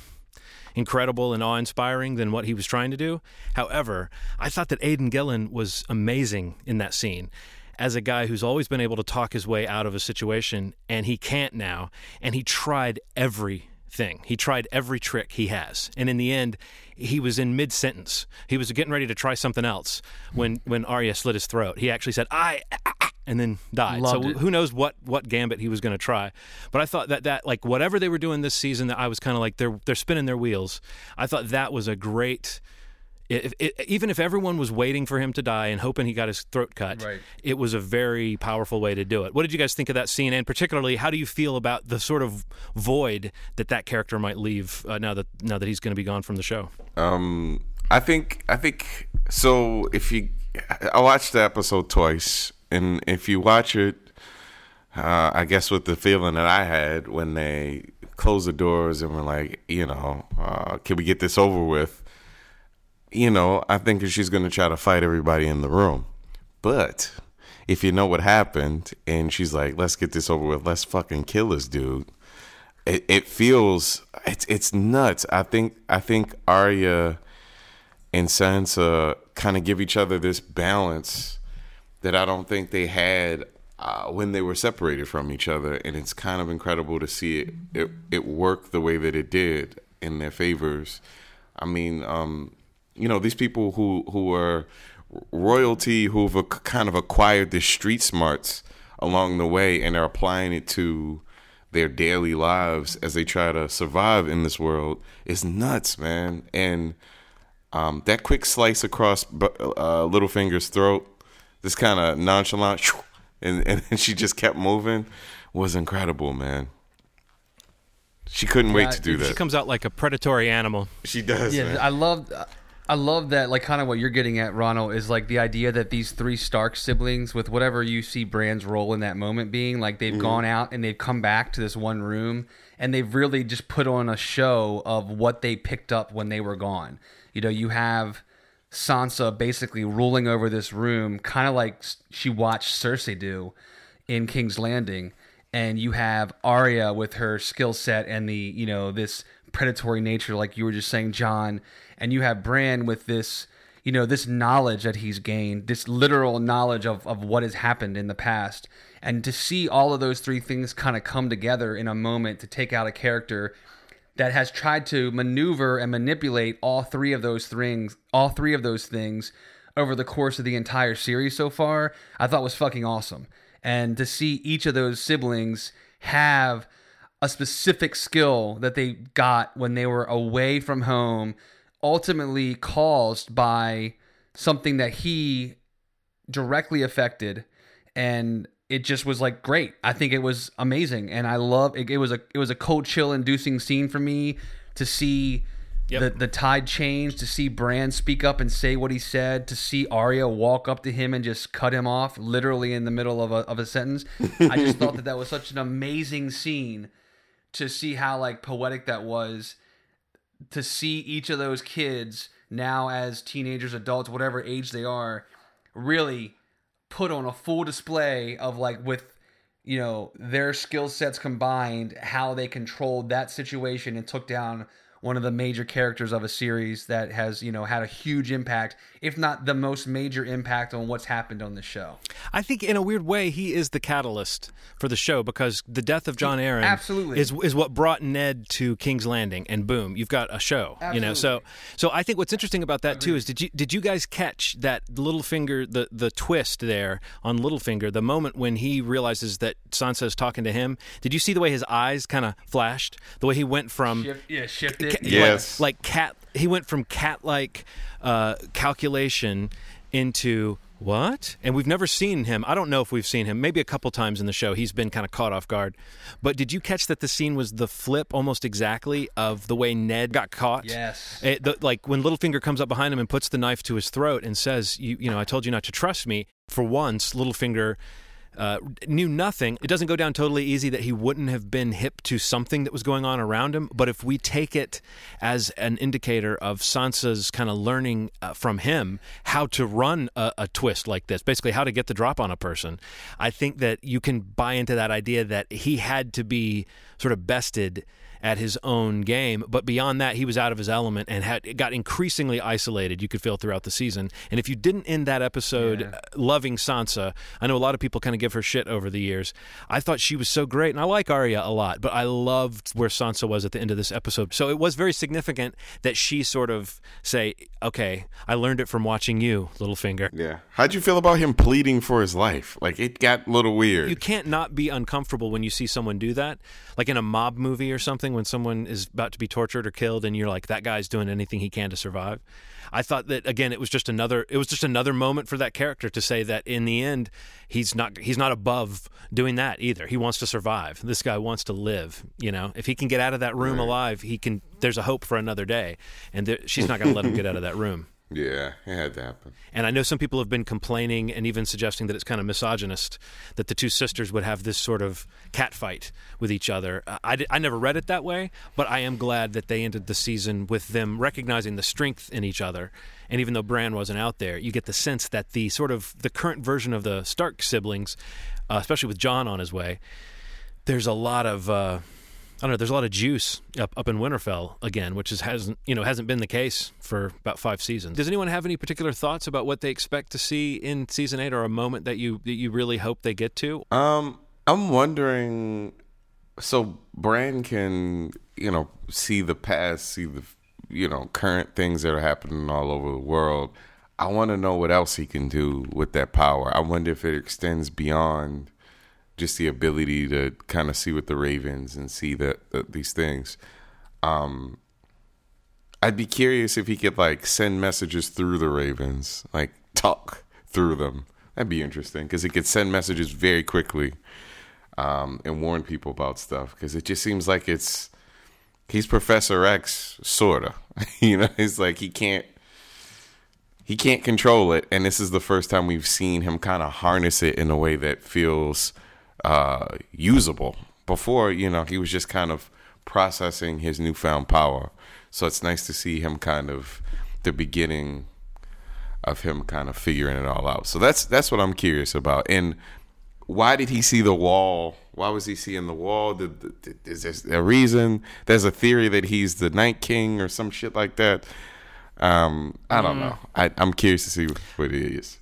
incredible and awe inspiring than what he was trying to do. However, I thought that Aidan Gillen was amazing in that scene. As a guy who's always been able to talk his way out of a situation, and he can't now, and he tried everything. He tried every trick he has, and in the end, he was in mid sentence. He was getting ready to try something else when when Arya slit his throat. He actually said, "I," and then died. Loved so it. who knows what what gambit he was going to try but i thought that that like whatever they were doing this season that i was kind of like they're they're spinning their wheels i thought that was a great if, if, even if everyone was waiting for him to die and hoping he got his throat cut, Right. it was a very powerful way to do it. What did you guys think of that scene? And particularly, how do you feel about the sort of void that that character might leave uh, now that now that he's going to be gone from the show? Um, I think I think so. If you, I watched the episode twice, and if you watch it, uh, I guess with the feeling that I had when they closed the doors and were like, you know, uh, can we get this over with? You know, I think she's going to try to fight everybody in the room, but if you know what happened, and she's like, let's get this over with, let's fucking kill this dude. it, it feels it's it's nuts. I think I think Arya and Sansa kind of give each other this balance that I don't think they had uh, when they were separated from each other, and it's kind of incredible to see it it, it work the way that it did in their favors. I mean, um, you know, these people who who are royalty who've ac- kind of acquired the street smarts along the way and are applying it to their daily lives as they try to survive in this world is nuts, man. And um, that quick slice across uh, Littlefinger's throat, this kind of nonchalant, and and [laughs] she just kept moving, was incredible, man. She couldn't wait to do She that. She comes out like a predatory animal. She does, Yeah, man. I love, I love that. Like, kind of what you're getting at, Ronald, is like the idea that these three Stark siblings, with whatever you see Bran's role in that moment being, like they've mm-hmm. gone out and they've come back to this one room and they've really just put on a show of what they picked up when they were gone. You know, you have Sansa basically ruling over this room, kind of like she watched Cersei do in King's Landing, and you have Arya with her skill set and the you know this predatory nature, like you were just saying, John, and you have Bran with this you know this knowledge that he's gained, this literal knowledge of of what has happened in the past, and to see all of those three things kind of come together in a moment to take out a character that has tried to maneuver and manipulate all three of those things, all three of those things over the course of the entire series so far, I thought was fucking awesome. And to see each of those siblings have a specific skill that they got when they were away from home, ultimately caused by something that he directly affected. And it just was like great. I think it was amazing. And i love it, it was a it was a cold chill inducing scene for me to see Yep. the, the tide change to see Bran speak up and say what he said to see Arya walk up to him and just cut him off literally in the middle of a, of a sentence. I just thought that that was such an amazing scene to see how like poetic that was to see each of those kids now as teenagers, adults, whatever age they are, really put on a full display of like with you know their skill sets combined, how they controlled that situation and took down one of the major characters of a series that has you know had a huge impact, if not the most major impact on what's happened on the show. I think in a weird way he is the catalyst for the show because the death of Jon Arryn absolutely. is is what brought Ned to King's Landing and boom you've got a show you know so so I think what's interesting about that too is did you did you guys catch that Littlefinger the the twist there on Littlefinger the moment when he realizes that Sansa's talking to him did you see the way his eyes kind of flashed the way he went from Shift, yeah, shifted. [laughs] ca- Yes. like, like cat he went from cat like uh, calculation into what and we've never seen him i don't know if we've seen him maybe a couple times in the show he's been kind of caught off guard but did you catch that the scene was the flip almost exactly of the way ned got caught Yes. It- the, like when Littlefinger comes up behind him and puts the knife to his throat and says, "You, you know, I told you not to trust me." For once, Littlefinger uh, knew nothing. It doesn't go down totally easy that he wouldn't have been hip to something that was going on around him. But if we take it as an indicator of Sansa's kind of learning uh, from him how to run a, a twist like this, basically how to get the drop on a person, I think that you can buy into that idea that he had to be sort of bested at his own game. But beyond that, he was out of his element and had got increasingly isolated. You could feel throughout the season. And if you didn't end that episode Yeah. uh, loving Sansa, I know a lot of people kind of give her shit over the years. I thought she was so great, and I like Arya a lot, but I loved where Sansa was at the end of this episode. So it was very significant that she sort of say, "Okay, I learned it from watching you, Littlefinger." Yeah. How'd you feel about him pleading for his life? Like it got a little weird. You can't not be uncomfortable when you see someone do that. Like in a mob movie or something, when someone is about to be tortured or killed, and you're like, "That guy's doing anything he can to survive." I thought that again, it was just another. It was just another moment for that character to say that in the end, he's not he's not above doing that either. He wants to survive. This guy wants to live. You know, if he can get out of that room alive, he can. There's a hope for another day, and she's not going to let him get out of that room. Yeah, it had to happen. And I know some people have been complaining and even suggesting that it's kind of misogynist that the two sisters would have this sort of cat fight with each other. Uh, I, I never read it that way, but I am glad that they ended the season with them recognizing the strength in each other. And even though Bran wasn't out there, you get the sense that the sort of the current version of the Stark siblings, uh, especially with Jon on his way, there's a lot of uh, I don't know. There's a lot of juice up up in Winterfell again, which is hasn't you know hasn't been the case for about five seasons. Does anyone have any particular thoughts about what they expect to see in season eight, or a moment that you that you really hope they get to? Um, I'm wondering. So Bran can, you know, see the past, see the, you know, current things that are happening all over the world. I want to know what else he can do with that power. I wonder if it extends beyond just the ability to kind of see with the Ravens and see that the, these things. Um, I'd be curious if he could like send messages through the Ravens, like talk through them. That'd be interesting because he could send messages very quickly um, and warn people about stuff. Because it just seems like it's he's Professor X, sorta. [laughs] you know, it's like he can't he can't control it, and this is the first time we've seen him kind of harness it in a way that feels uh, usable. Before, you know, he was just kind of processing his newfound power. So it's nice to see him kind of the beginning of him kind of figuring it all out. So that's that's what I'm curious about. And why did he see the wall? Why was he seeing the wall? Did, is there a reason? There's a theory that he's the Night King or some shit like that. Um, I don't know. I, I'm curious to see what it is.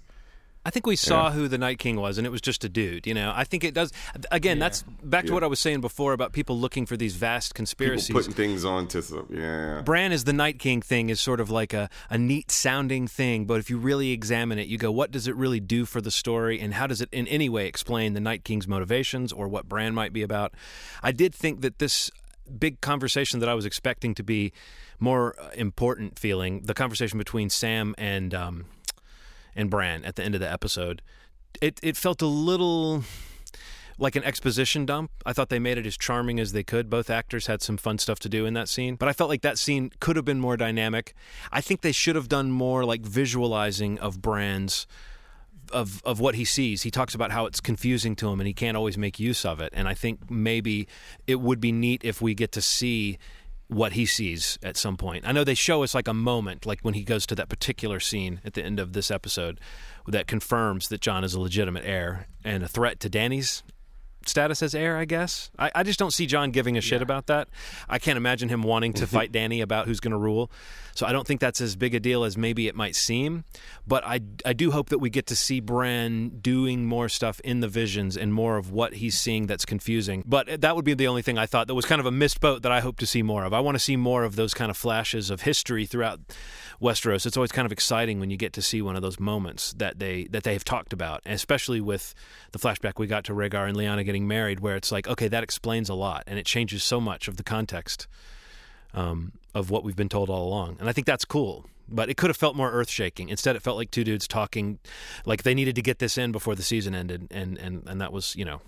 I think we saw who the Night King was, and it was just a dude. You know, I think it does. Again, that's back to Yeah. what I was saying before about people looking for these vast People conspiracies. putting things onto some, yeah. Bran is the Night King thing is sort of like a, a neat sounding thing, but if you really examine it, you go, what does it really do for the story, and how does it in any way explain the Night King's motivations or what Bran might be about? I did think that this big conversation that I was expecting to be more uh, important feeling, the conversation between Sam and um, and Bran at the end of the episode, it it felt a little like an exposition dump. I thought they made it as charming as they could. Both actors had some fun stuff to do in that scene, but I felt like that scene could have been more dynamic. I think they should have done more like visualizing of Bran's of of what he sees. He talks about how it's confusing to him and he can't always make use of it. And I think maybe it would be neat if we get to see what he sees at some point. I know they show us like a moment, like when he goes to that particular scene at the end of this episode that confirms that Jon is a legitimate heir and a threat to Dany's status as heir, I guess. I, I just don't see Jon giving a shit about that. I can't imagine him wanting to [laughs] fight Dany about who's going to rule. So I don't think that's as big a deal as maybe it might seem. But I, I do hope that we get to see Bran doing more stuff in the visions and more of what he's seeing that's confusing. But that would be the only thing I thought that was kind of a missed boat that I hope to see more of. I want to see more of those kind of flashes of history throughout Westeros. It's always kind of exciting when you get to see one of those moments that they that they have talked about, and especially with the flashback we got to Rhaegar and Lyanna getting married, where it's like, okay, that explains a lot, and it changes so much of the context um, of what we've been told all along, and I think that's cool. But it could have felt more earth shaking. Instead, it felt like two dudes talking, like they needed to get this in before the season ended, and and and that was you know.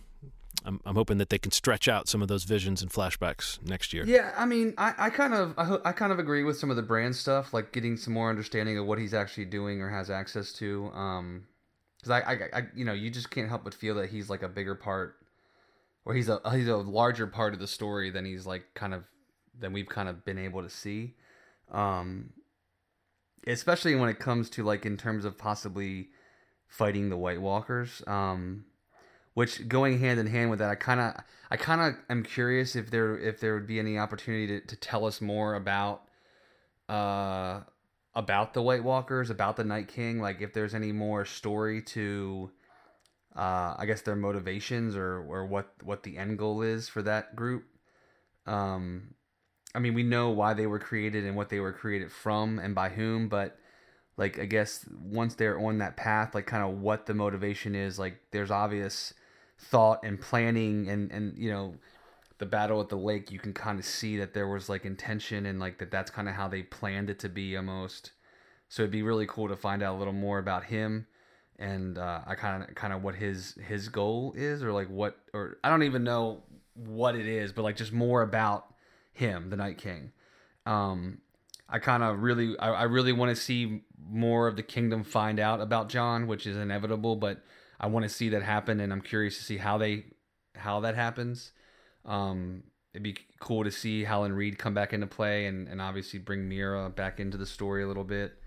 I'm, I'm hoping that they can stretch out some of those visions and flashbacks next year. Yeah, I mean, I, I kind of I, I kind of agree with some of the Bran stuff, like getting some more understanding of what he's actually doing or has access to. Um, because I, I, I, you know, you just can't help but feel that he's like a bigger part, or he's a he's a larger part of the story than he's like kind of than we've kind of been able to see. Um, especially when it comes to like in terms of possibly fighting the White Walkers. Um, which going hand in hand with that, I kind of I kind of am curious if there if there would be any opportunity to, to tell us more about uh about the White Walkers, about the Night King, like if there's any more story to uh I guess their motivations or or what what the end goal is for that group. Um I mean, we know why they were created and what they were created from and by whom, but like I guess once they're on that path, like kind of what the motivation is, like there's obvious thought and planning and and you know the battle at the lake you can kind of see that there was like intention and like that that's kind of how they planned it to be almost. So it'd be really cool to find out a little more about him and uh, i kind of kind of what his his goal is or like what or i don't even know what it is but like just more about him the night king. Um i kind of really I, I really want to see more of the kingdom find out about jon which is inevitable but I want to see that happen, and I'm curious to see how they how that happens. Um, it'd be cool to see Howland Reed come back into play, and, and obviously bring Meera back into the story a little bit.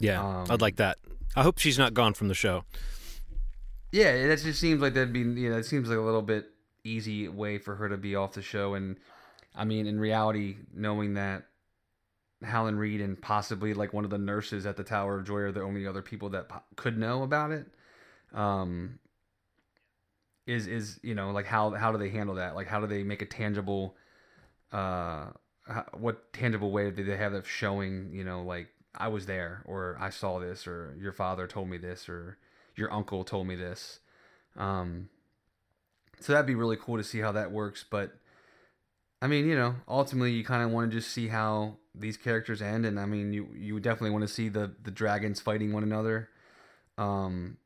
Yeah, Um, I'd like that. I hope she's not gone from the show. Yeah, it just seems like that'd be you know it seems like a little bit easy way for her to be off the show, and I mean, in reality, knowing that Howland Reed and possibly like one of the nurses at the Tower of Joy are the only other people that po- could know about it. Um, is is you know like how how do they handle that? Like how do they make a tangible, uh, how, what tangible way do they have of showing you know like I was there or I saw this or your father told me this or your uncle told me this. Um, so that'd be really cool to see how that works. But I mean, you know, ultimately you kind of want to just see how these characters end, and I mean, you you definitely want to see the the dragons fighting one another. Um,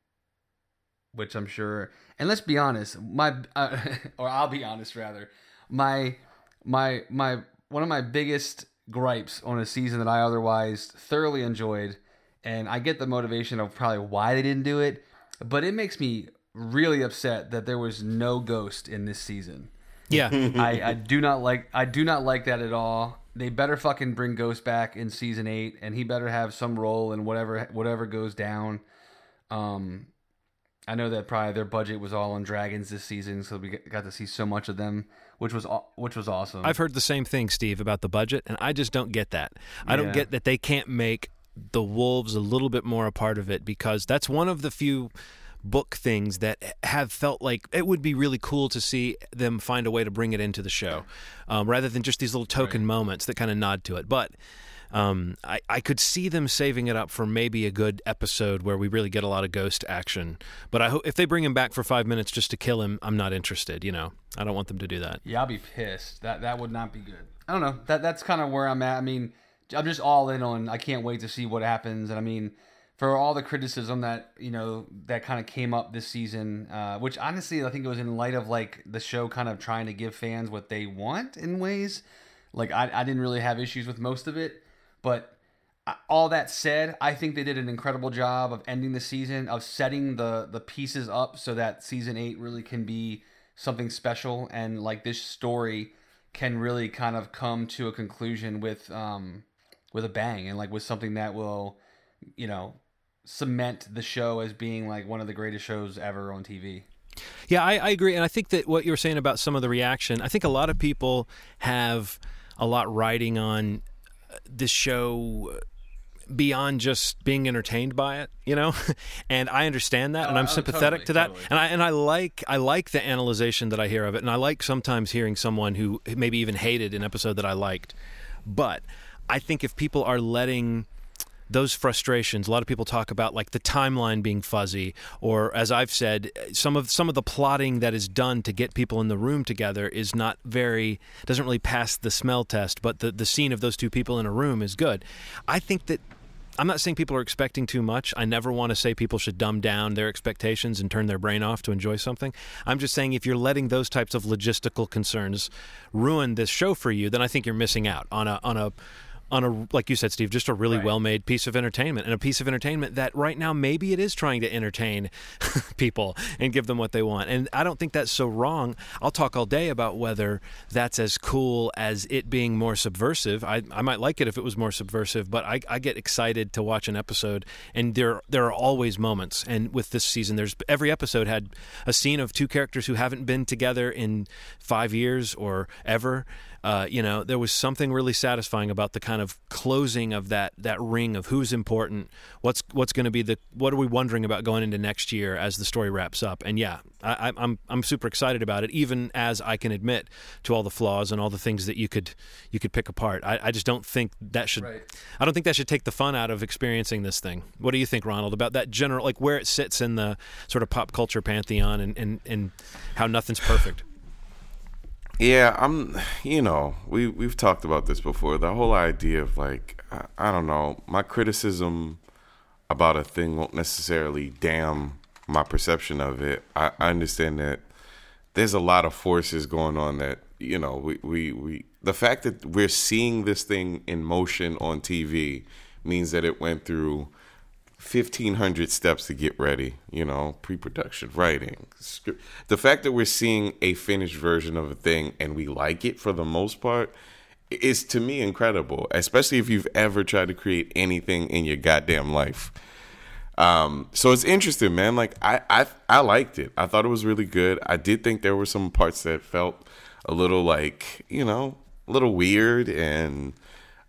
which I'm sure. And let's be honest, my uh, [laughs] or I'll be honest rather, my my my one of my biggest gripes on a season that I otherwise thoroughly enjoyed, and I get the motivation of probably why they didn't do it, but it makes me really upset that there was no ghost in this season. Yeah. [laughs] I, I do not like I do not like that at all. They better fucking bring Ghost back in season eight, and he better have some role in whatever whatever goes down. Um, I know that probably their budget was all on dragons this season, so we got to see so much of them, which was which was awesome. I've heard the same thing, Steve, about the budget, and I just don't get that. I don't get that they can't make the wolves a little bit more a part of it because that's one of the few book things that have felt like it would be really cool to see them find a way to bring it into the show um, rather than just these little token moments that kind of nod to it. But um, I, I could see them saving it up for maybe a good episode where we really get a lot of ghost action. But I hope if they bring him back for five minutes just to kill him, I'm not interested. You know, I don't want them to do that. Yeah, I'll be pissed. That that would not be good. I don't know. That that's kind of where I'm at. I mean, I'm just all in on. I can't wait to see what happens. And I mean, for all the criticism that you know that kind of came up this season, uh, which honestly I think it was in light of like the show kind of trying to give fans what they want in ways. Like I, I didn't really have issues with most of it, but all that said, I think they did an incredible job of ending the season, of setting the the pieces up so that season eight really can be something special, and like this story can really kind of come to a conclusion with um with a bang, and like with something that will, you know, cement the show as being like one of the greatest shows ever on TV. Yeah, I, I agree, and I think that what you were saying about some of the reaction, I think a lot of people have a lot riding on uh, this show beyond just being entertained by it, you know, [laughs] and I understand that, and Oh, I'm oh, sympathetic totally, to that, totally. and I and I like I like the analyzation that I hear of it, and I like sometimes hearing someone who maybe even hated an episode that I liked, but I think if people are letting those frustrations a lot of people talk about like the timeline being fuzzy or as i've said some of some of the plotting that is done to get people in the room together is not very doesn't really pass the smell test but the the scene of those two people in a room is good i think that I'm not saying people are expecting too much. I never want to say people should dumb down their expectations and turn their brain off to enjoy something. I'm just saying if you're letting those types of logistical concerns ruin this show for you, then I think you're missing out on a on a on a like you said Steve just a really Right. well-made piece of entertainment and a piece of entertainment that right now maybe it is trying to entertain [laughs] people and give them what they want. And I don't think that's so wrong. I'll talk all day about whether that's as cool as it being more subversive. I, I might like it if it was more subversive but I, I get excited to watch an episode and there there are always moments. And with this season there's every episode had a scene of two characters who haven't been together in five years or ever uh, you know, there was something really satisfying about the kind of closing of that that ring of who's important, what's what's going to be the what are we wondering about going into next year as the story wraps up. And yeah, I, I- I'm I'm super excited about it, even as I can admit to all the flaws and all the things that you could you could pick apart. I, I just don't think that should Right. I don't think that should take the fun out of experiencing this thing. What do you think, Ronald, about that general like where it sits in the sort of pop culture pantheon and and, and how nothing's perfect? Yeah, I'm. You know, we we've talked about this before. The whole idea of like, I, I don't know, my criticism about a thing won't necessarily damn my perception of it. I, I understand that there's a lot of forces going on that you know we, we we the fact that we're seeing this thing in motion on TV means that it went through 1500 steps to get ready you know pre-production writing script. the fact that we're seeing a finished version of a thing and we like it for the most part is to me incredible especially if you've ever tried to create anything in your goddamn life um, so it's interesting, man. Like I, I, I liked it. I thought it was really good. I did think there were some parts that felt a little like, you know, a little weird and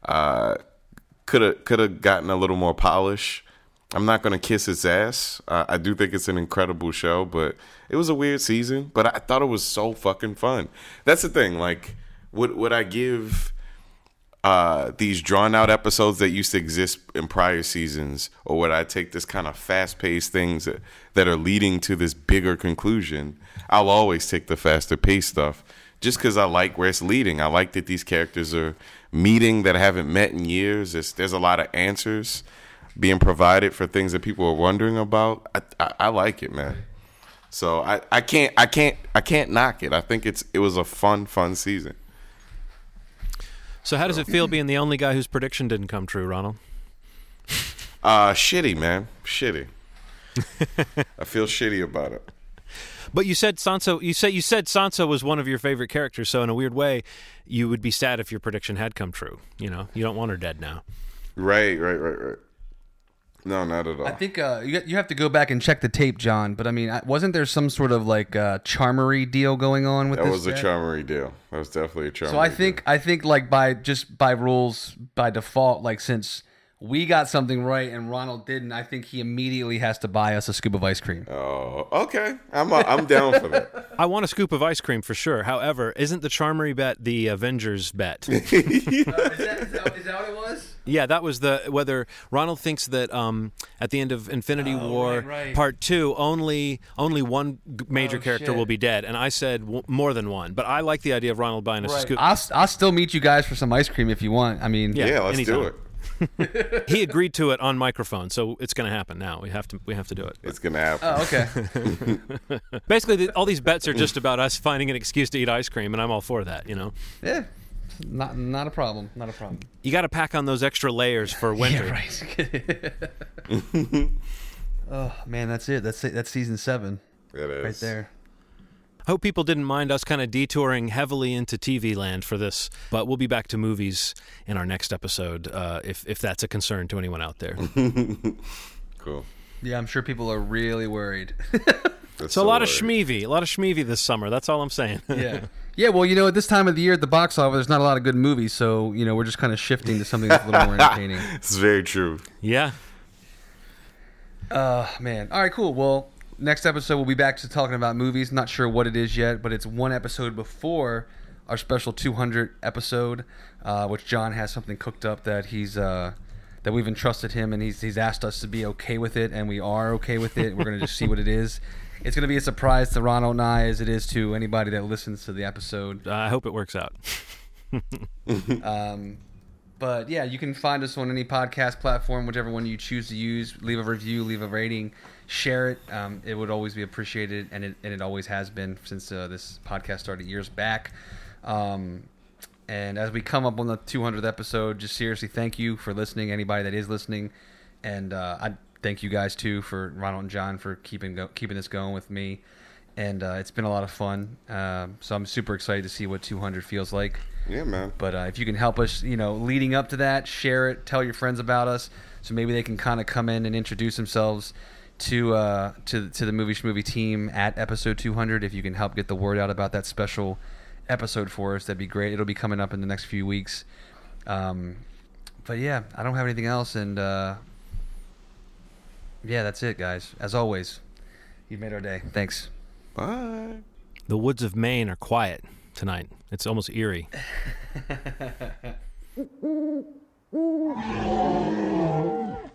uh, could have could have gotten a little more polish. I'm not gonna kiss its ass. Uh, I do think it's an incredible show, but it was a weird season. But I thought it was so fucking fun. That's the thing. Like, would would I give uh, these drawn out episodes that used to exist in prior seasons, or would I take this kind of fast paced things that, that are leading to this bigger conclusion? I'll always take the faster paced stuff just because I like where it's leading. I like that these characters are meeting that I haven't met in years. It's, there's a lot of answers being provided for things that people are wondering about. I, I, I like it, man. So I, I can't I can't I can't knock it. I think it's it was a fun fun season. So how does it feel being the only guy whose prediction didn't come true, Ronald? Uh shitty, man. Shitty. [laughs] I feel shitty about it. But you said Sansa. You said you said Sansa was one of your favorite characters. So in a weird way, you would be sad if your prediction had come true. You know, you don't want her dead now. Right, right, right, right. No, not at all. I think uh, you you have to go back and check the tape, John. But I mean, wasn't there some sort of like uh, charmery deal going on with that this? was a charmery deal. That was definitely a charmery. So I think I think like by just by rules by default, like since we got something right and Ronald didn't, I think he immediately has to buy us a scoop of ice cream. Oh, okay. I'm uh, I'm down for that. [laughs] I want a scoop of ice cream for sure. However, isn't the Charmery bet the Avengers bet? [laughs] is, that, is, that, is that what it was? yeah, that was the whether Ronald thinks that um, at the end of Infinity War Oh, right, right. Part Two, only only one major Oh, character shit. will be dead, and I said w- more than one. But I like the idea of Ronald buying us a scoop. I'll, I'll still meet you guys for some ice cream if you want. I mean, Yeah. Yeah, let's do it. [laughs] he agreed to it on microphone, so it's going to happen now. We have to we have to do it. It's gonna happen. Oh, okay. [laughs] Basically, the, all these bets are just about us finding an excuse to eat ice cream, and I'm all for that. You know, yeah. Not not a problem. Not a problem. you got to pack on those extra layers for winter. yeah, right. [laughs] oh man, that's it. That's it. That's season seven It is. right there. I hope people didn't mind us kind of detouring heavily into TV land for this, but we'll be back to movies in our next episode uh, if if that's a concern to anyone out there. [laughs] Cool. Yeah, I'm sure people are really worried. [laughs] That's So a lot of worried. schmeevy, a lot of schmeevy this summer. That's all I'm saying. yeah. [laughs] Yeah, well, you know, at this time of the year at the box office, there's not a lot of good movies, so you know we're just kind of shifting to something that's a little more entertaining. It's very true. yeah. Uh, man. All right, cool. Well, next episode we'll be back to talking about movies. Not sure what it is yet, but it's one episode before our special 200 episode, uh, which John has something cooked up that he's uh, that we've entrusted him, and he's he's asked us to be okay with it, and we are okay with it. We're gonna just see what it is. It's gonna be a surprise to Ronald and I, as it is to anybody that listens to the episode. Uh, I hope it works out. [laughs] Um, but yeah, you can find us on any podcast platform, whichever one you choose to use. Leave a review, leave a rating, share it. Um, it would always be appreciated, and it, and it always has been since uh, this podcast started years back. Um, and as we come up on the 200th episode, just seriously thank you for listening. Anybody that is listening, and uh, I thank you guys too for Ronald and John for keeping go- keeping this going with me. And uh, it's been a lot of fun. Um, so I'm super excited to see what 200 feels like. Yeah, man. But uh, if you can help us, you know, leading up to that, share it, tell your friends about us, so maybe they can kind of come in and introduce themselves to uh, to to the movie movie team at episode 200. If you can help get the word out about that special episode for us, that'd be great. It'll be coming up in the next few weeks. Um, but yeah, I don't have anything else, and uh, yeah, that's it, guys. As always, you've made our day. Thanks. Bye. The woods of Maine are quiet tonight. It's almost eerie. [laughs]